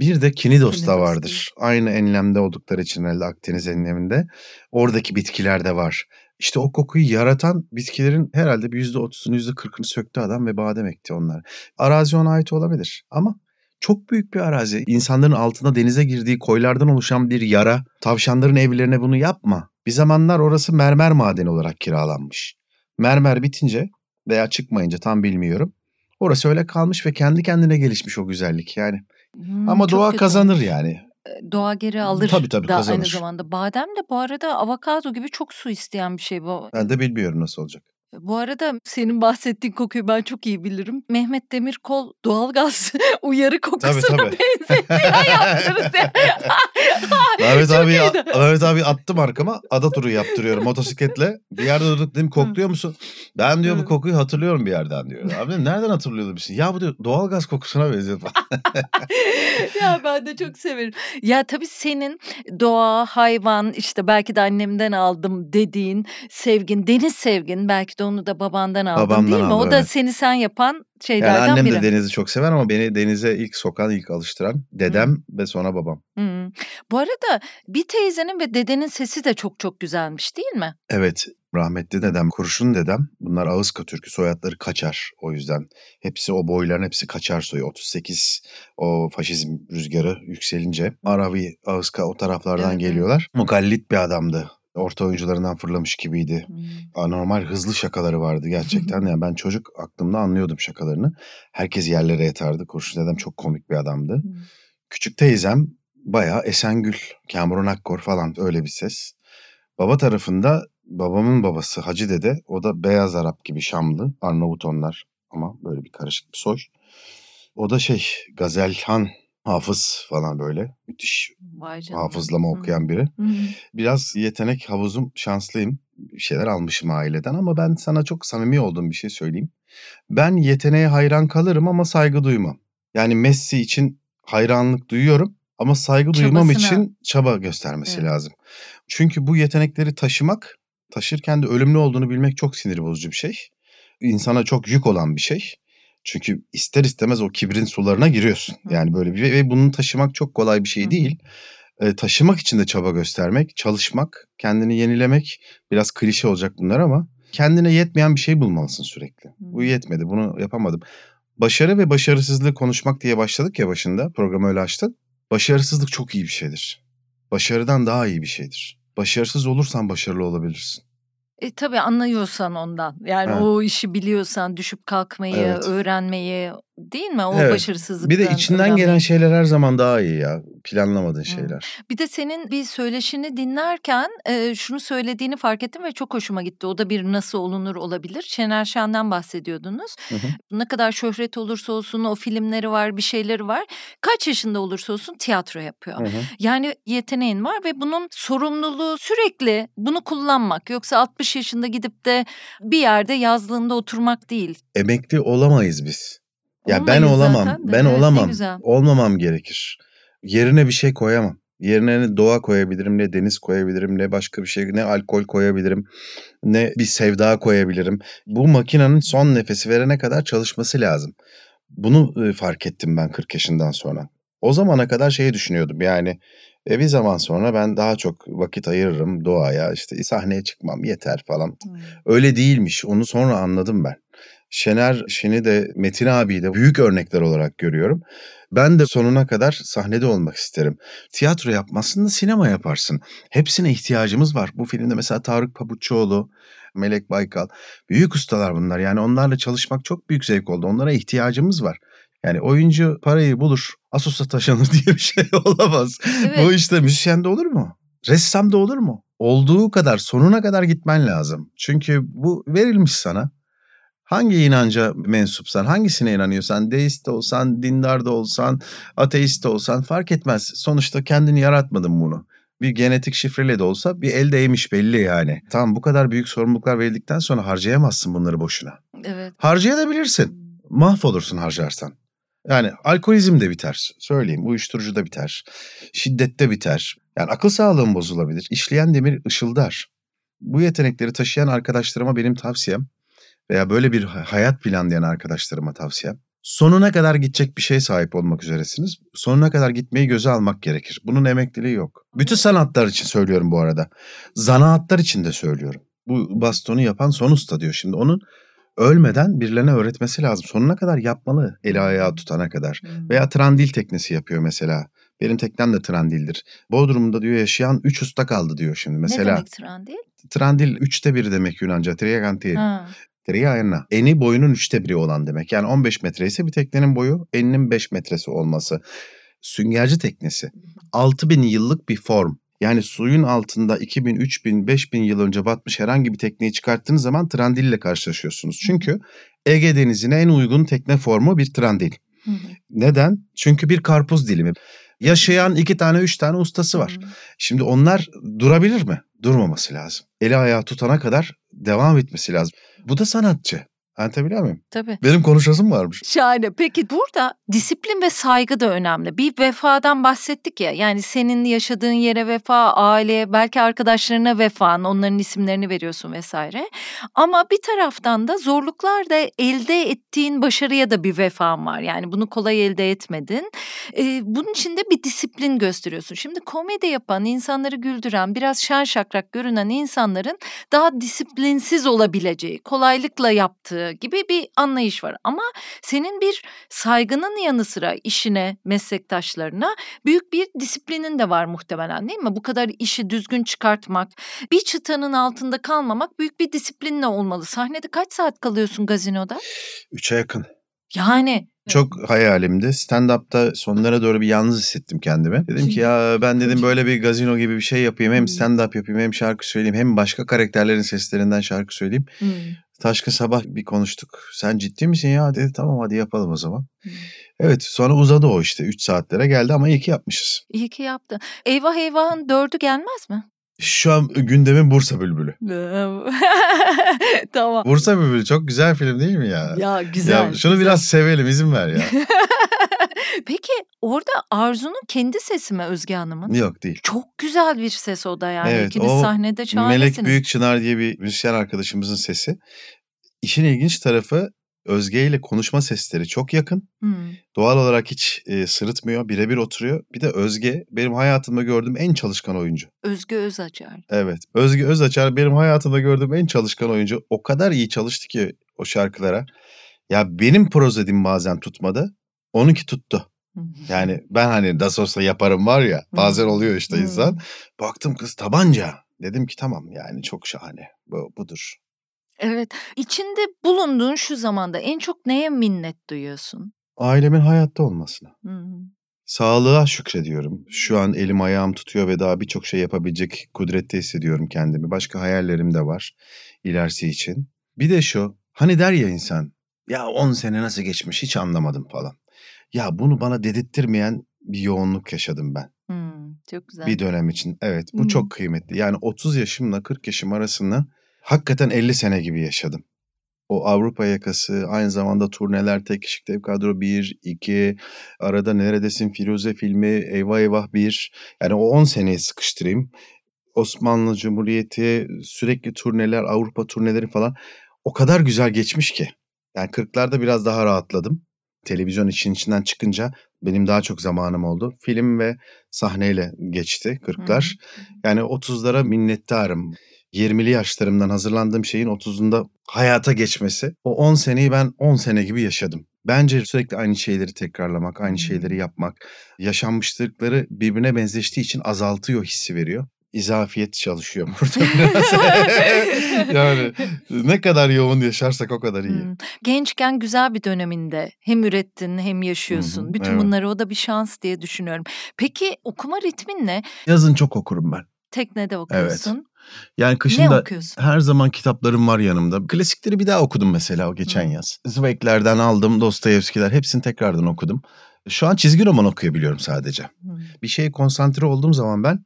bir de Kinidos'ta Knidos vardır. Aynı enlemde oldukları için herhalde Akdeniz enleminde. Oradaki bitkiler de var. İşte o kokuyu yaratan bitkilerin herhalde bir yüzde otuzunu yüzde kırkını söktü adam ve badem ekti onlar. Arazi ona ait olabilir ama çok büyük bir arazi. İnsanların altına denize girdiği koylardan oluşan bir yara. Tavşanların evlerine bunu yapma. Bir zamanlar orası mermer madeni olarak kiralanmış. Mermer bitince veya çıkmayınca tam bilmiyorum. Orası öyle kalmış ve kendi kendine gelişmiş o güzellik yani. Hmm, Ama doğa kötü kazanır yani. Doğa geri alır Tabii, tabii, da aynı kazanır. zamanda. Badem de bu arada avokado gibi çok su isteyen bir şey bu. Ben de bilmiyorum nasıl olacak. Bu arada senin bahsettiğin kokuyu ben çok iyi bilirim. Mehmet Demirkol doğalgaz uyarı kokusuna tabii. benzetiyor yaptırırız ya. Mehmet abi. Mehmet abi attım arkama ada turu yaptırıyorum motosikletle. Bir yerde durduk dedim kokluyor musun? Ben diyor bu kokuyu hatırlıyorum bir yerden diyor. Abi dedim, nereden hatırlıyordun bir şey? Ya bu diyor doğalgaz kokusuna benziyor ya ben de çok severim. Ya tabii senin doğa, hayvan işte belki de annemden aldım dediğin sevgin, deniz sevgin belki de onu da babandan aldın Babamdan değil mi? aldım, o da evet. seni sen yapan Yani şeylerden annem biri. de denizi çok sever ama beni denize ilk sokan, ilk alıştıran dedem ve sonra babam. Hı. Bu arada bir teyzenin ve dedenin sesi de çok çok güzelmiş değil mi? Evet rahmetli dedem, kurşun dedem. Bunlar Ağızka Türkü soyadları Kaçar o yüzden. Hepsi o boyların hepsi Kaçar soyu. 38 o faşizm rüzgarı yükselince Aravi, Ağızka o taraflardan Evet, geliyorlar. Mugallit bir adamdı. Orta oyuncularından fırlamış gibiydi. Hı. Anormal hızlı şakaları vardı gerçekten. Yani ben çocuk aklımda anlıyordum şakalarını. Herkes yerlere yatardı. Kurşun dedem çok komik bir adamdı. Hı. Küçük teyzem bayağı Esengül, Kamuran Akkor falan öyle bir ses. Baba tarafında babamın babası Hacı Dede o da beyaz Arap gibi Şamlı Arnavutonlar ama böyle bir karışık bir soy. O da şey Gazelhan Hafız falan böyle müthiş Vay canına. hafızlama Hı. okuyan biri. Hı. Biraz yetenek havuzum şanslıyım. Bir şeyler almışım aileden ama ben sana çok samimi olduğum bir şey söyleyeyim. Ben yeteneğe hayran kalırım ama saygı duymam. Yani Messi için hayranlık duyuyorum ama saygı duymam Çabasına. için çaba göstermesi Evet. lazım. Çünkü bu yetenekleri taşımak, taşırken de ölümlü olduğunu bilmek çok sinir bozucu bir şey. İnsana çok yük olan bir şey. Çünkü ister istemez o kibrin sularına giriyorsun. Yani böyle bir ve bunu taşımak çok kolay bir şey değil. E, taşımak için de çaba göstermek, çalışmak, kendini yenilemek biraz klişe olacak bunlar ama kendine yetmeyen bir şey bulmalısın sürekli. Bu yetmedi, bunu yapamadım. Başarı ve başarısızlığı konuşmak diye başladık ya başında, programı öyle açtın. Başarısızlık çok iyi bir şeydir. Başarıdan daha iyi bir şeydir. Başarısız olursan başarılı olabilirsin. E tabii anlıyorsan ondan. Yani Evet. o işi biliyorsan düşüp kalkmayı, Evet. öğrenmeyi değil mi? O Evet. başarısızlıktan Bir de içinden öğrenmeyi. gelen şeyler her zaman daha iyi ya. Planlamadığın şeyler. Bir de senin bir söyleşini dinlerken e, şunu söylediğini fark ettim ve çok hoşuma gitti. O da bir nasıl olunur olabilir. Şener Şen'den bahsediyordunuz. Hı hı. Ne kadar şöhret olursa olsun o filmleri var, bir şeyleri var. Kaç yaşında olursa olsun tiyatro yapıyor. Hı hı. Yani yeteneğin var ve bunun sorumluluğu sürekli bunu kullanmak. Yoksa 60 yaşında gidip de bir yerde yazlığında oturmak değil. Emekli olamayız biz. Ya ben Olmayız olamam. zaten. Ben Evet, olamam. Olmamam gerekir. Yerine bir şey koyamam. Yerine ne doğa koyabilirim, ne deniz koyabilirim, ne başka bir şey, ne alkol koyabilirim, ne bir sevda koyabilirim. Bu makinenin son nefesi verene kadar çalışması lazım. Bunu e, fark ettim ben 40 yaşından sonra. O zamana kadar şeyi düşünüyordum yani e, bir zaman sonra ben daha çok vakit ayırırım doğaya işte sahneye çıkmam yeter falan. Hmm. Öyle değilmiş onu sonra anladım ben. Şener Şen'i de Metin abiyi de büyük örnekler olarak görüyorum. Ben de sonuna kadar sahnede olmak isterim. Tiyatro yapmazsın da sinema yaparsın. Hepsine ihtiyacımız var. Bu filmde mesela Tarık Pabuççuoğlu, Melek Baykal. Büyük ustalar bunlar. Yani onlarla çalışmak çok büyük zevk oldu. Onlara ihtiyacımız var. Yani oyuncu parayı bulur, Asus'a taşınır diye bir şey olamaz. Evet. Bu işte müzisyen de olur mu? Ressam da olur mu? Olduğu kadar sonuna kadar gitmen lazım. Çünkü bu verilmiş sana. Hangi inanca mensupsan, hangisine inanıyorsan, deist de olsan, dindar da olsan, ateist de olsan fark etmez. Sonuçta kendini yaratmadın bunu. Bir genetik şifreyle de olsa bir el değmiş belli yani. Tamam bu kadar büyük sorumluluklar verildikten sonra harcayamazsın bunları boşuna. Evet. Harcayabilirsin. Mahvolursun harcarsan. Yani alkolizm de biter. Söyleyeyim. Uyuşturucu da biter. Şiddette biter. Yani akıl sağlığın bozulabilir. İşleyen demir ışıldar. Bu yetenekleri taşıyan arkadaşlarıma benim tavsiyem veya böyle bir hayat planlayan arkadaşlarıma tavsiyem. Sonuna kadar gidecek bir şeye sahip olmak üzeresiniz. Sonuna kadar gitmeyi göze almak gerekir. Bunun emekliliği yok. Bütün sanatlar için söylüyorum bu arada. Zanaatlar için de söylüyorum. Bu bastonu yapan son usta diyor. Şimdi onun ölmeden birilerine öğretmesi lazım. Sonuna kadar yapmalı eli ayağı tutana kadar. Hmm. Veya trandil teknesi yapıyor mesela. Benim teknem de trandildir. Bodrum'da diyor yaşayan 3 usta kaldı diyor şimdi. ne Mesela demek trandil? trandil üçte biri demek Yunanca. Triagantil. Ha. Triana. Eni boyunun üçte biri olan demek. Yani 15 metre ise bir teknenin boyu eninin 5 metresi olması. Süngerci teknesi. 6000 yıllık bir form. Yani suyun altında 2000, 3000, 5000 yıl önce batmış herhangi bir tekneyi çıkarttığınız zaman trandil ile karşılaşıyorsunuz. Çünkü Ege Denizi'ne en uygun tekne formu bir trandil. Hı hı. Neden? Çünkü bir karpuz dilimi. Yaşayan iki tane, üç tane ustası var. Hı. Şimdi onlar durabilir mi? Durmaması lazım. Eli ayağı tutana kadar devam etmesi lazım. Bu da sanatçı. Anlatabiliyor muyum? Tabii. Benim konuşasım varmış. Şahane. Peki burada disiplin ve saygı da önemli. Bir vefadan bahsettik ya. Yani senin yaşadığın yere vefa, aileye, belki arkadaşlarına vefan, onların isimlerini veriyorsun vesaire. Ama bir taraftan da zorluklar da elde ettiğin başarıya da bir vefan var. Yani bunu kolay elde etmedin. Ee, bunun için de bir disiplin gösteriyorsun. Şimdi komedi yapan, insanları güldüren, biraz şen şakrak görünen insanların daha disiplinsiz olabileceği, kolaylıkla yaptığı gibi bir anlayış var. Ama senin bir saygının yanı sıra işine, meslektaşlarına büyük bir disiplinin de var muhtemelen değil mi? Bu kadar işi düzgün çıkartmak, bir çıtanın altında kalmamak büyük bir disiplinle olmalı. Sahnede kaç saat kalıyorsun gazinoda? Üçe yakın. Yani Çok hayalimdi. Stand-up'ta sonlara doğru bir yalnız hissettim kendimi. Dedim ki ya ben dedim böyle bir gazino gibi bir şey yapayım. Hem stand-up yapayım hem şarkı söyleyeyim. Hem başka karakterlerin seslerinden şarkı söyleyeyim. hmm, Taşkın sabah bir konuştuk. Sen ciddi misin ya? Dedi tamam hadi yapalım o zaman. hmm. Evet sonra uzadı o işte 3 saatlere geldi ama iyi ki yapmışız. iyi ki yaptın. Eyvah eyvahın dördü gelmez mi? Şu an gündemin Bursa Bülbülü. tamam. Bursa Bülbülü çok güzel film değil mi ya? Ya güzel. Ya şunu biraz sevelim izin ver ya. Peki orada Arzu'nun kendi sesi mi Özge Hanım'ın? Yok değil. Çok güzel bir ses o da yani. Evet, İkiniz o sahnede şahanesiniz. Melek Büyükçınar diye bir müzisyen arkadaşımızın sesi. İşin ilginç tarafı Özge ile konuşma sesleri çok yakın. Hmm. Doğal olarak hiç e, sırıtmıyor, birebir oturuyor. Bir de Özge benim hayatımda gördüğüm en çalışkan oyuncu. Özge Özacar. Evet. Özge Özaçar benim hayatımda gördüğüm en çalışkan oyuncu. O kadar iyi çalıştı ki o şarkılara. Ya benim prozedim bazen tutmadı. Onunki tuttu. Yani ben hani nasıl olsa yaparım var ya. Bazen oluyor işte insan. Baktım kız tabanca. Dedim ki tamam yani çok şahane. Bu, budur. Evet. İçinde bulunduğun şu zamanda en çok neye minnet duyuyorsun? Ailemin hayatta olmasına. Hmm. Sağlığa şükrediyorum. Şu an elim ayağım tutuyor ve daha birçok şey yapabilecek kudrette hissediyorum kendimi. Başka hayallerim de var ilerisi için. Bir de şu hani der ya insan ya 10 sene nasıl geçmiş hiç anlamadım falan. Ya bunu bana dedirttirmeyen bir yoğunluk yaşadım ben Hmm, çok güzel. bir dönem için. Evet bu Hmm. çok kıymetli. Yani 30 yaşımla 40 yaşım arasında hakikaten 50 sene gibi yaşadım. O Avrupa yakası, aynı zamanda turneler, tek kişilik dev kadro 1, 2, arada Neredesin Firuze filmi, Eyvah Eyvah 1. Yani o 10 seneye sıkıştırayım. Osmanlı Cumhuriyeti, sürekli turneler, Avrupa turneleri falan o kadar güzel geçmiş ki. Yani 40'larda biraz daha rahatladım. Televizyon için içinden çıkınca benim daha çok zamanım oldu. Film ve sahneyle geçti 40'lar. Yani 30'lara minnettarım. 20'li yaşlarımdan hazırlandığım şeyin 30'unda hayata geçmesi. O 10 seneyi ben 10 sene gibi yaşadım. Bence sürekli aynı şeyleri tekrarlamak, aynı şeyleri yapmak, yaşanmışlıkları birbirine benzeştiği için azaltıyor hissi veriyor. İzafiyet çalışıyor burada biraz. yani ne kadar yoğun yaşarsak o kadar iyi. Hmm. Gençken güzel bir döneminde hem ürettin hem yaşıyorsun. Hı, Bütün evet. bunları o da bir şans diye düşünüyorum. Peki okuma ritmin ne? Yazın çok okurum ben. Teknede okuyorsun. Yani Ne kışın da okuyorsun? her zaman kitaplarım var yanımda. Klasikleri bir daha okudum mesela o geçen Hı. yaz. Zweigler'den aldım, Dostoyevskiler hepsini tekrardan okudum. Şu an çizgi roman okuyabiliyorum sadece. Hmm. Bir şeye konsantre olduğum zaman ben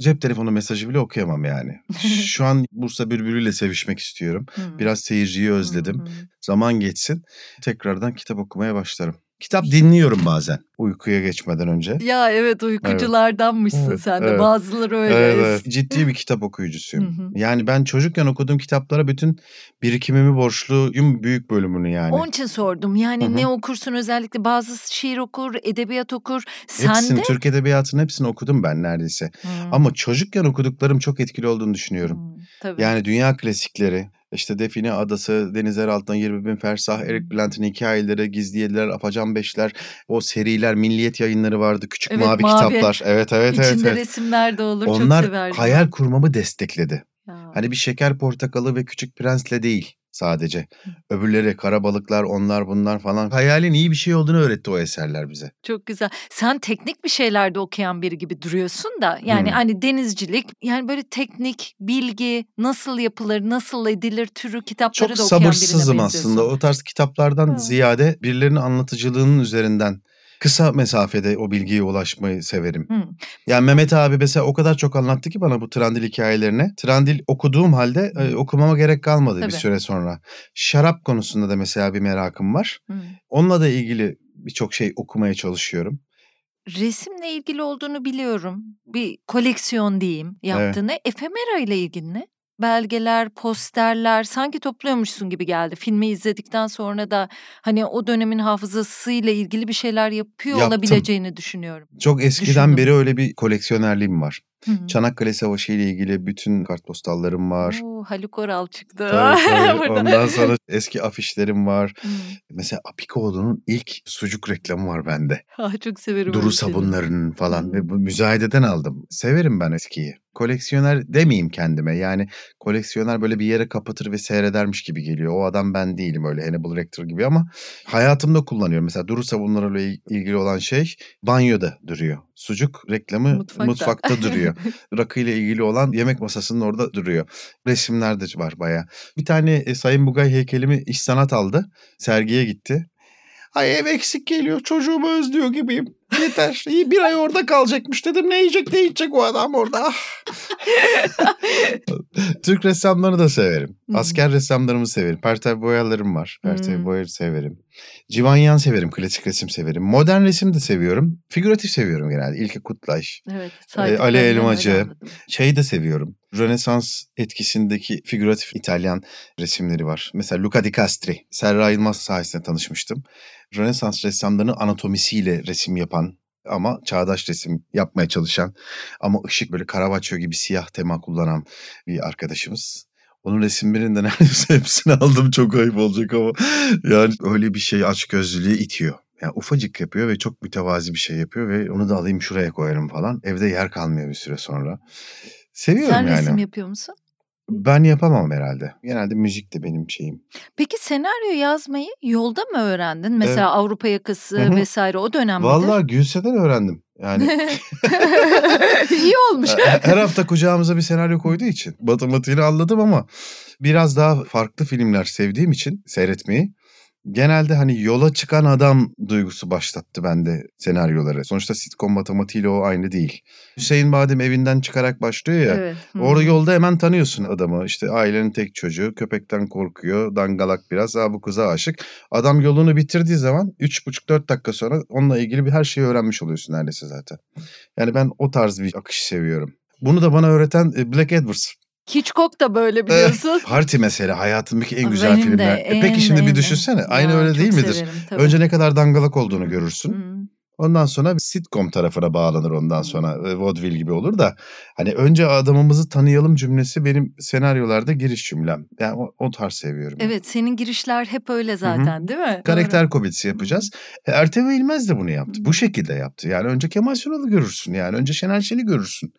cep telefonu mesajı bile okuyamam yani. Şu an Bursa Bülbülü'yle sevişmek istiyorum. Hmm. Biraz seyirciyi özledim. Hmm. Zaman geçsin tekrardan kitap okumaya başlarım. Kitap dinliyorum bazen uykuya geçmeden önce. Ya evet uykuculardanmışsın Evet, sen de. evet. Bazıları öyle. Evet, evet. Ciddi bir kitap okuyucusuyum. Hı hı. Yani ben çocukken okuduğum kitaplara bütün birikimimi borçluyum büyük bölümünü yani. Onun için sordum. Yani Hı hı. ne okursun özellikle bazı şiir okur, edebiyat okur. Sen Hepsini, de Türk Edebiyatı'nın hepsini okudum ben neredeyse. Ama çocukken okuduklarım çok etkili olduğunu düşünüyorum. Hmm, Tabii. Yani dünya klasikleri, işte Define Adası, Denizler Altından 20 Bin Fersah, Eric Bülent'in hikayeleri, Gizli Yediler, Afacan Beşler, o seriler, Milliyet yayınları vardı, küçük Evet, mavi, mavi. kitaplar. Evet, evet, evet. İçinde evet. resimler de olur. çok Onlar severdim. hayal kurmamı destekledi. Ya. Hani bir şeker portakalı ve küçük prensle değil sadece. Öbürleri karabalıklar onlar bunlar falan. Hayalin iyi bir şey olduğunu öğretti o eserler bize. Çok güzel. Sen teknik bir şeylerde okuyan biri gibi duruyorsun da yani Hmm. hani denizcilik yani böyle teknik, bilgi, nasıl yapılır, nasıl edilir türü kitapları Çok da okuyan birine sabırsızım benziyorsun. aslında. O tarz kitaplardan Ha. ziyade birilerinin anlatıcılığının üzerinden kısa mesafede o bilgiye ulaşmayı severim. Hı. Yani Mehmet abi mesela o kadar çok anlattı ki bana bu Trandil hikayelerini. Trandil okuduğum halde e, okumama gerek kalmadı Tabii. bir süre sonra. Şarap konusunda da mesela bir merakım var. Hı. Onunla da ilgili birçok şey okumaya çalışıyorum. Resimle ilgili olduğunu biliyorum. Bir koleksiyon diyeyim yaptığını. Efemera ile ilgili ne? Belgeler, posterler sanki topluyormuşsun gibi geldi. Filmi izledikten sonra da hani o dönemin hafızasıyla ilgili bir şeyler yapıyor Yaptım. olabileceğini düşünüyorum. Çok eskiden Düşündüm. beri öyle bir koleksiyonerliğim var. Hı hı. Çanakkale Savaşı ile ilgili bütün kartpostallarım var. Oo, Haluk Oral çıktı. Tabii, tabii. Ondan sonra eski afişlerim var. Hı. Mesela Apikoğlu'nun ilk sucuk reklamı var bende. Ah, çok severim. Duru sabunlarının falan Hmm. ve bu müzayededen aldım. Severim ben eskiyi. Koleksiyoner demeyeyim kendime. Yani koleksiyoner böyle bir yere kapatır ve seyredermiş gibi geliyor. O adam ben değilim öyle Hannibal Lecter gibi ama hayatımda kullanıyorum. Mesela duru sabunlarıyla il- ilgili olan şey banyoda duruyor. Sucuk reklamı Mutfakta. mutfakta, duruyor. Rakı ile ilgili olan yemek masasının orada duruyor. Resimler de var baya. Bir tane e, Sayın Bugay heykelimi iş sanat aldı. Sergiye gitti. Ay ev eksik geliyor çocuğumu özlüyor gibiyim. Yeter. İyi bir ay orada kalacakmış dedim. Ne yiyecek ne yiyecek o adam orada. Ah. Türk ressamlarını da severim. Hı. Asker ressamlarımı severim. Pertev boyalarım var. Pertev Hı. boyarı severim. Civanyan severim. Klasik resim severim. Modern resim de seviyorum. Figüratif seviyorum genelde. İlke Kutlaş. Evet. Ee, Ali Elmacı. Şeyi de seviyorum. Rönesans etkisindeki figüratif İtalyan resimleri var. Mesela Luca di Castri. Serra Yılmaz sayesinde tanışmıştım. Rönesans ressamlarının anatomisiyle resim yapan ama çağdaş resim yapmaya çalışan ama ışık böyle Caravaggio gibi siyah tema kullanan bir arkadaşımız. Onun resimlerinin de neredeyse hepsini aldım çok ayıp olacak ama yani öyle bir şey açgözlülüğe itiyor. Yani ufacık yapıyor ve çok mütevazi bir şey yapıyor ve onu da alayım şuraya koyarım falan. Evde yer kalmıyor bir süre sonra. Seviyorum Sen yani. resim yapıyor musun? Ben yapamam herhalde. Genelde müzik de benim şeyim. Peki senaryo yazmayı yolda mı öğrendin? Mesela Evet. Avrupa yakası Hı hı. vesaire o dönem midir? Vallahi Gülse'den öğrendim. Yani İyi olmuş. her hafta kucağımıza bir senaryo koyduğu için matematiğini anladım ama biraz daha farklı filmler sevdiğim için seyretmeyi genelde hani yola çıkan adam duygusu başlattı bende senaryoları. Sonuçta sitcom matematiğiyle o aynı değil. Hüseyin Badem evinden çıkarak başlıyor ya. Evet. Hı. Orada yolda hemen tanıyorsun adamı. İşte ailenin tek çocuğu, köpekten korkuyor, dangalak biraz. Aa bu kıza aşık. Adam yolunu bitirdiği zaman 3,5-4 dakika sonra onunla ilgili bir her şeyi öğrenmiş oluyorsun neredeyse zaten. Yani ben o tarz bir akış seviyorum. Bunu da bana öğreten e, Black Edwards. Hitchcock da böyle biliyorsun. Parti mesela hayatımdaki en güzel Benim de, filmler. E peki şimdi de, en bir de. düşünsene. Aynı Ya, öyle değil midir? severim, tabii. Önce ne kadar dangalak olduğunu görürsün. Hı. Ondan sonra sitcom tarafına bağlanır ondan sonra. E, Vaudeville gibi olur da. Hani önce adamımızı tanıyalım cümlesi benim senaryolarda giriş cümlem. Yani o, o tarz seviyorum. Evet senin girişler hep öyle zaten değil mi? Karakter komedisi yapacağız. E, Ertem İlmez de bunu yaptı. Hı. Bu şekilde yaptı. Yani önce Kemal Sunal'ı görürsün. Yani önce Şener Şen'i görürsün.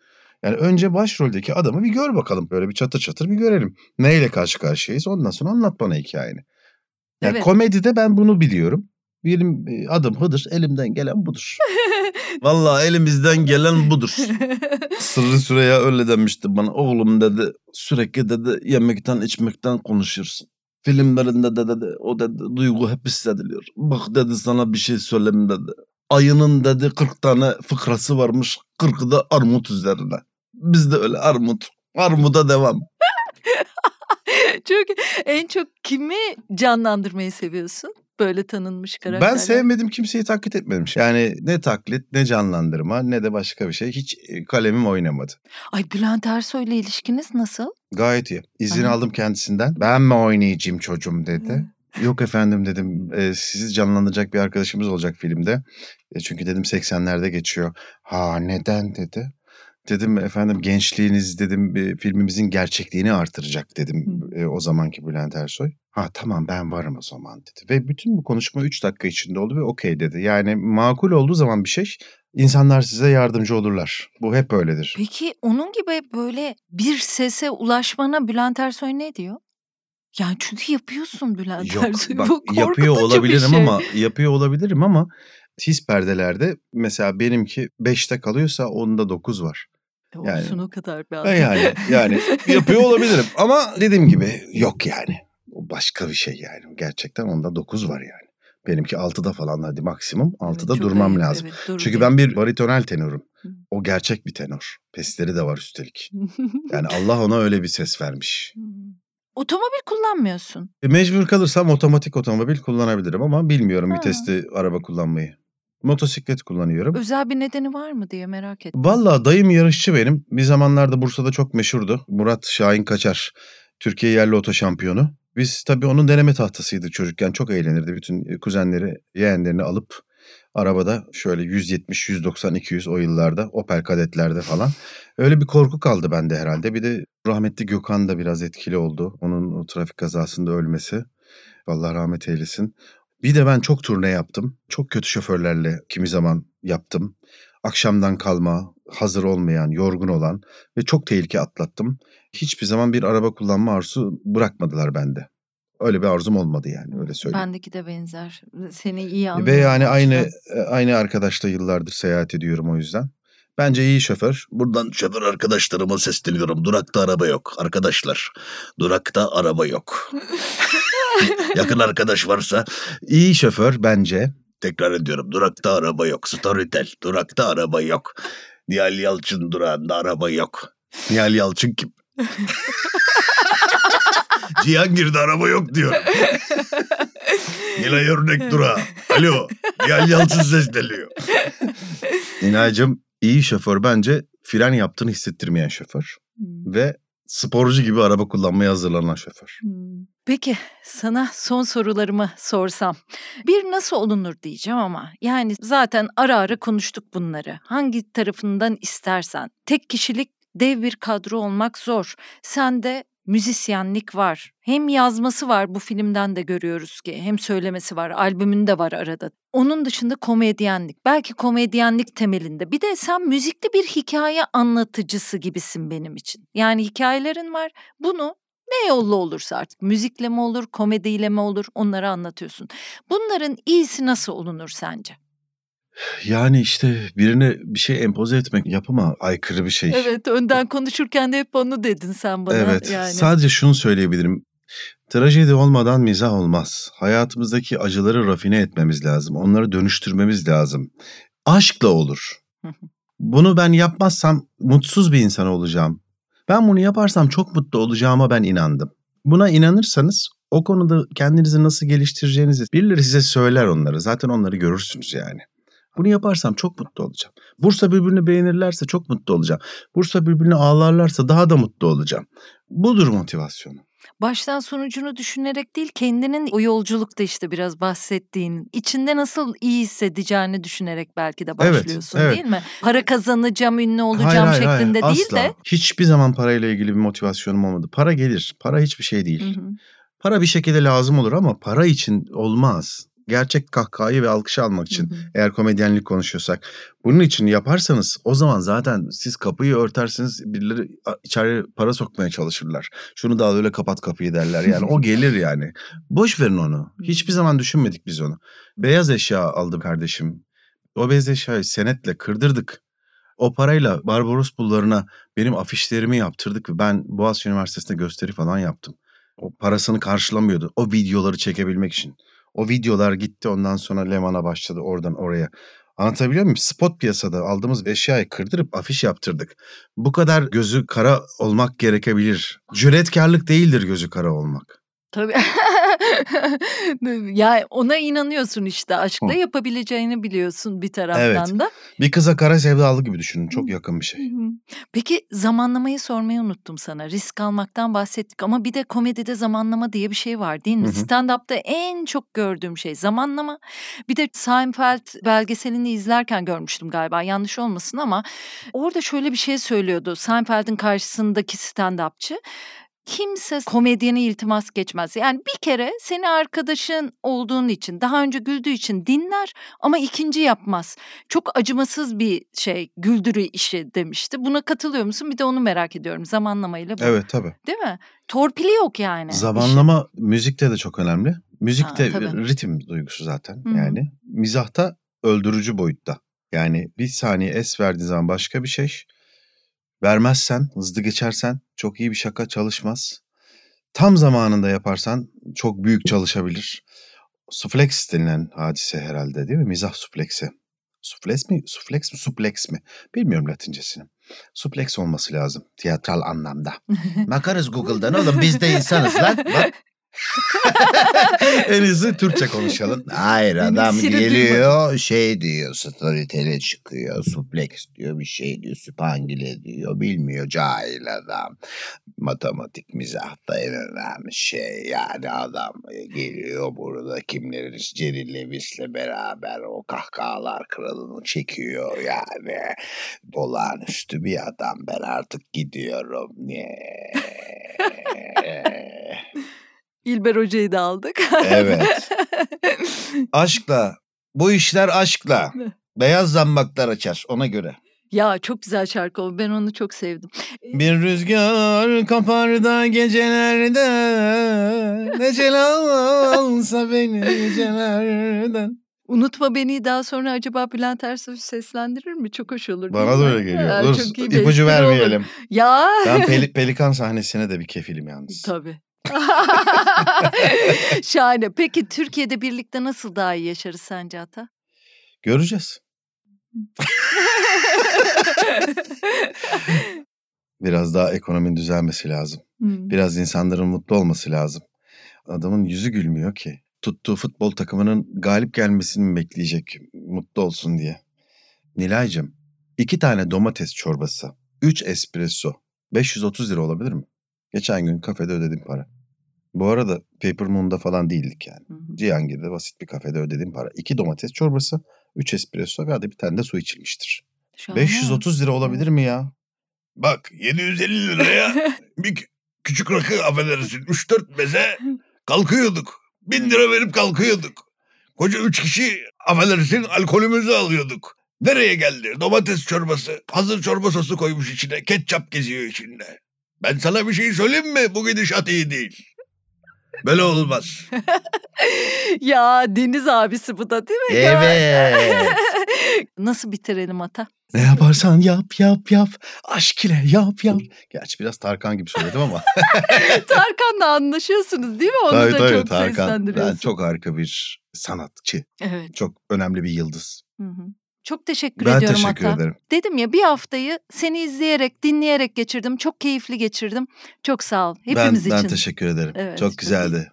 Yani önce başroldeki adamı bir gör bakalım. Böyle bir çatır çatır bir görelim. Neyle karşı karşıyayız ondan sonra anlat bana hikayeni. Yani Evet. komedide ben bunu biliyorum. Benim e, adım Hıdır, elimden gelen budur. Vallahi elimizden gelen budur. Sırrı Süreyya öyle demişti bana. Oğlum dedi sürekli dedi yemekten içmekten konuşuyorsun. Filmlerinde de dedi o dedi duygu hep hissediliyor. Bak dedi sana bir şey söyleyeyim dedi. Ayının dedi 40 tane fıkrası varmış. 40'ı da armut üzerine. Biz de öyle armut. Armuda devam. çok en çok kimi canlandırmayı seviyorsun? Böyle tanınmış karakterler. Ben sevmedim kimseyi taklit etmedim. Yani ne taklit ne canlandırma ne de başka bir şey. Hiç e, kalemim oynamadı. Ay Bülent Ersoy'la ilişkiniz nasıl? Gayet iyi. İzin Aha. aldım kendisinden. Ben mi oynayacağım çocuğum dedi. Yok efendim dedim. E, sizi canlandıracak bir arkadaşımız olacak filmde. E, çünkü dedim 80'lerde geçiyor. Ha neden dedi. Dedim efendim gençliğiniz dedim e, filmimizin gerçekliğini artıracak dedim e, o zamanki Bülent Ersoy. Ha tamam ben varım o zaman dedi. Ve bütün bu konuşma 3 dakika içinde oldu ve okey dedi. Yani makul olduğu zaman bir şey insanlar size yardımcı olurlar. Bu hep öyledir. Peki onun gibi böyle bir sese ulaşmana Bülent Ersoy ne diyor? Yani çünkü yapıyorsun Bülent Yok Ersoy. bak Bu yapıyor olabilirim şey. ama yapıyor olabilirim ama tiz perdelerde mesela benimki 5'te kalıyorsa onda 9 var. Yani- Olsun o kadar be E abi. Yani yani yapıyor olabilirim ama dediğim gibi yok yani. O başka bir şey yani. Gerçekten onda 9 var yani. Benimki 6'da falan hadi maksimum 6'da Evet, durmam ayıp, lazım. evet, dur Çünkü ben bir baritonel tenorum. Hı. O gerçek bir tenor. Pesleri de var üstelik. Yani Allah ona öyle bir ses vermiş. Otomobil kullanmıyorsun. E, mecbur kalırsam otomatik otomobil kullanabilirim ama bilmiyorum Ha. vitesli araba kullanmayı. Motosiklet kullanıyorum. Özel bir nedeni var mı diye merak ettim. Vallahi dayım yarışçı benim. Bir zamanlarda Bursa'da çok meşhurdu. Murat Şahin Kaçar. Türkiye yerli oto şampiyonu. Biz tabii onun deneme tahtasıydık çocukken. Çok eğlenirdi. Bütün kuzenleri, yeğenlerini alıp arabada şöyle 170, 190, 200 o yıllarda Opel kadetlerde falan. Öyle bir korku kaldı bende herhalde. Bir de rahmetli Gökhan da biraz etkili oldu. Onun o trafik kazasında ölmesi. Allah rahmet eylesin. Bir de ben çok turne yaptım. Çok kötü şoförlerle kimi zaman yaptım. Akşamdan kalma, hazır olmayan, yorgun olan ve çok tehlike atlattım. Hiçbir zaman bir araba kullanma arzusu bırakmadılar bende. Öyle bir arzum olmadı yani öyle söyleyeyim. Bendeki de benzer. Seni iyi anlıyorum. Ve yani aynı açıdan. aynı arkadaşla yıllardır seyahat ediyorum o yüzden. Bence iyi şoför. Buradan şoför arkadaşlarıma sesleniyorum. Durakta araba yok arkadaşlar. Durakta araba yok. Yakın arkadaş varsa İyi şoför bence. tekrar ediyorum. Durakta araba yok. Storytel. Durakta araba yok. Nihal Yalçın durağında araba yok. Nihal Yalçın kim? Cihangir'de araba yok diyor. Nilay Örnek durağı. Alo. Nihal Yalçın sesleniyor. İnaycığım iyi şoför bence fren yaptığını hissettirmeyen şoför. Hmm. Ve sporcu gibi araba kullanmaya hazırlanan şoför. Hmm. Peki sana son sorularımı sorsam. Bir nasıl olunur diyeceğim ama yani zaten ara ara konuştuk bunları. Hangi tarafından istersen. Tek kişilik dev bir kadro olmak zor. Sende müzisyenlik var. Hem yazması var bu filmden de görüyoruz ki. Hem söylemesi var. Albümünde var arada. Onun dışında komedyenlik. Belki komedyenlik temelinde. Bir de sen müzikli bir hikaye anlatıcısı gibisin benim için. Yani hikayelerin var. Bunu ne yolla olursa artık müzikle mi olur, komediyle mi olur onları anlatıyorsun. Bunların iyisi nasıl olunur sence? Yani işte birine bir şey empoze etmek yapıma aykırı bir şey. Evet önden konuşurken de hep onu dedin sen bana. Evet. Yani. Sadece şunu söyleyebilirim. Trajedi olmadan mizah olmaz. Hayatımızdaki acıları rafine etmemiz lazım. Onları dönüştürmemiz lazım. Aşkla olur. Bunu ben yapmazsam mutsuz bir insan olacağım. Ben bunu yaparsam çok mutlu olacağıma ben inandım. Buna inanırsanız o konuda kendinizi nasıl geliştireceğinizi birileri size söyler onları. Zaten onları görürsünüz yani. Bunu yaparsam çok mutlu olacağım. Bursa birbirini beğenirlerse çok mutlu olacağım. Bursa birbirini ağlarlarsa daha da mutlu olacağım. Budur motivasyonu. Baştan sonucunu düşünerek değil kendinin o yolculukta işte biraz bahsettiğin içinde nasıl iyi hissedeceğini düşünerek belki de Evet, başlıyorsun evet. değil mi? Para kazanacağım, ünlü Hayır, olacağım hayır, hayır. şeklinde değil Asla. de. Hiçbir zaman parayla ilgili bir motivasyonum olmadı. Para gelir. Para hiçbir şey değil. Hı hı. Para bir şekilde lazım olur ama para için olmaz. Gerçek kahkahayı ve alkışı almak için. Hı hı. Eğer komedyenlik konuşuyorsak. Bunun için yaparsanız o zaman zaten siz kapıyı örtersiniz birileri içeri para sokmaya çalışırlar. Şunu da al öyle kapat kapıyı derler. Yani o gelir yani. Boş verin onu. Hiçbir zaman düşünmedik biz onu. Beyaz eşya aldı kardeşim. O beyaz eşyayı senetle kırdırdık. O parayla Barbaros Bulvarı'na benim afişlerimi yaptırdık ve ben Boğaziçi Üniversitesi'nde gösteri falan yaptım. O parasını karşılamıyordu. O videoları çekebilmek için. O videolar gitti ondan sonra Leman'a başladı oradan oraya. Anlatabiliyor muyum? Spot piyasada aldığımız eşyayı kırdırıp afiş yaptırdık. Bu kadar gözü kara olmak gerekebilir. Cüretkarlık değildir gözü kara olmak. Tabii. ya ona inanıyorsun işte aşkla Hı. yapabileceğini biliyorsun bir taraftan Evet. da. Bir kıza kara sevdalı gibi düşünün. Çok yakın bir şey. Hı. Peki zamanlamayı sormayı unuttum sana. Risk almaktan bahsettik ama bir de komedide zamanlama diye bir şey var değil mi? Stand-up'ta en çok gördüğüm şey zamanlama. Bir de Seinfeld belgeselini izlerken görmüştüm galiba yanlış olmasın ama orada şöyle bir şey söylüyordu. Seinfeld'in karşısındaki stand-upçı. Kimse komedyene iltimas geçmez. Yani bir kere seni arkadaşın olduğun için, daha önce güldüğü için dinler ama ikinci yapmaz. Çok acımasız bir şey, güldürü işi demişti. Buna katılıyor musun? Bir de onu merak ediyorum zamanlamayla bu. Evet tabii. Değil mi? Torpili yok yani. Zamanlama müzikte de çok önemli. Müzikte Ha, tabii. ritim duygusu zaten Hı hı. yani. Mizahta öldürücü boyutta. Yani bir saniye es verdiğin zaman başka bir şey. Vermezsen, hızlı geçersen çok iyi bir şaka çalışmaz. Tam zamanında yaparsan çok büyük çalışabilir. Suflex denilen hadise herhalde değil mi? Mizah sufleksi. Suflex mi? Suflex mi? Suplex mi? Bilmiyorum latincesini. Suplex olması lazım tiyatral anlamda. Bakarız Google'dan oğlum biz de insanız lan. Bak. En iyisi Türkçe konuşalım. Hayır adam Siri geliyor şey diyor storytel'e çıkıyor suplex diyor bir şey diyor süpangile diyor bilmiyor cahil adam. Matematik mizahta en önemli şey yani adam geliyor burada kimlerin Jerry Lewis'le beraber o kahkahalar kralını çekiyor yani. Olağanüstü bir adam ben artık gidiyorum. İlber Hoca'yı da aldık. Evet. Aşkla. Bu işler aşkla. Beyaz zambaklar açar ona göre. ya çok güzel şarkı o. Ben onu çok sevdim. Bir rüzgar kapar da gecelerde Necel alsa beni gecelerden. Unutma beni daha sonra acaba Bülent Ersoy seslendirir mi? Çok hoş olur. Bana da öyle geliyor. Ha, Dur çok iyi bir ipucu espri olur. vermeyelim. Ya. Ben peli- pelikan sahnesine de bir kefilim yalnız. Tabii. Şahane. Peki Türkiye'de birlikte nasıl daha iyi yaşarız sence Ata? Göreceğiz. Biraz daha ekonominin düzelmesi lazım. Hmm. Biraz insanların mutlu olması lazım. Adamın yüzü gülmüyor ki. Tuttuğu futbol takımının galip gelmesini mi bekleyecek mutlu olsun diye. Nilay'cığım iki tane domates çorbası, üç espresso, 530 lira olabilir mi? Geçen gün kafede ödedim para. Bu arada Paper Moon'da falan değildik yani. Hı hı. Cihangir'de basit bir kafede ödedim para. İki domates çorbası, üç espresso ve hadi bir tane de su içilmiştir. Şahane. 530 lira olabilir mi ya? Bak 750 liraya bir kü- küçük rakı affedersin 3-4 meze kalkıyorduk. 1000 lira verip kalkıyorduk. Koca 3 kişi affedersin alkolümüzü alıyorduk. Nereye geldi? Domates çorbası. Hazır çorba sosu koymuş içine. Ketçap geziyor içinde. Ben sana bir şey söyleyeyim mi? Bu gidişat iyi değil. Böyle olmaz. ya Deniz abisi bu da değil mi? Evet. Nasıl bitirelim Ata? Ne yaparsan yap yap yap. Aşk ile yap yap. Gerçi biraz Tarkan gibi söyledim ama. Tarkan'la anlaşıyorsunuz değil mi? Onu tabii da tabii çok Tarkan. seslendiriyorsun. Ben çok harika bir sanatçı. Evet. Çok önemli bir yıldız. Hı hı. Çok teşekkür Ben ediyorum teşekkür hatta. ederim. Dedim ya bir haftayı seni izleyerek, dinleyerek geçirdim. Çok keyifli geçirdim. Çok sağ ol. Hepimiz ben, için. ben teşekkür ederim. Evet, çok güzeldi.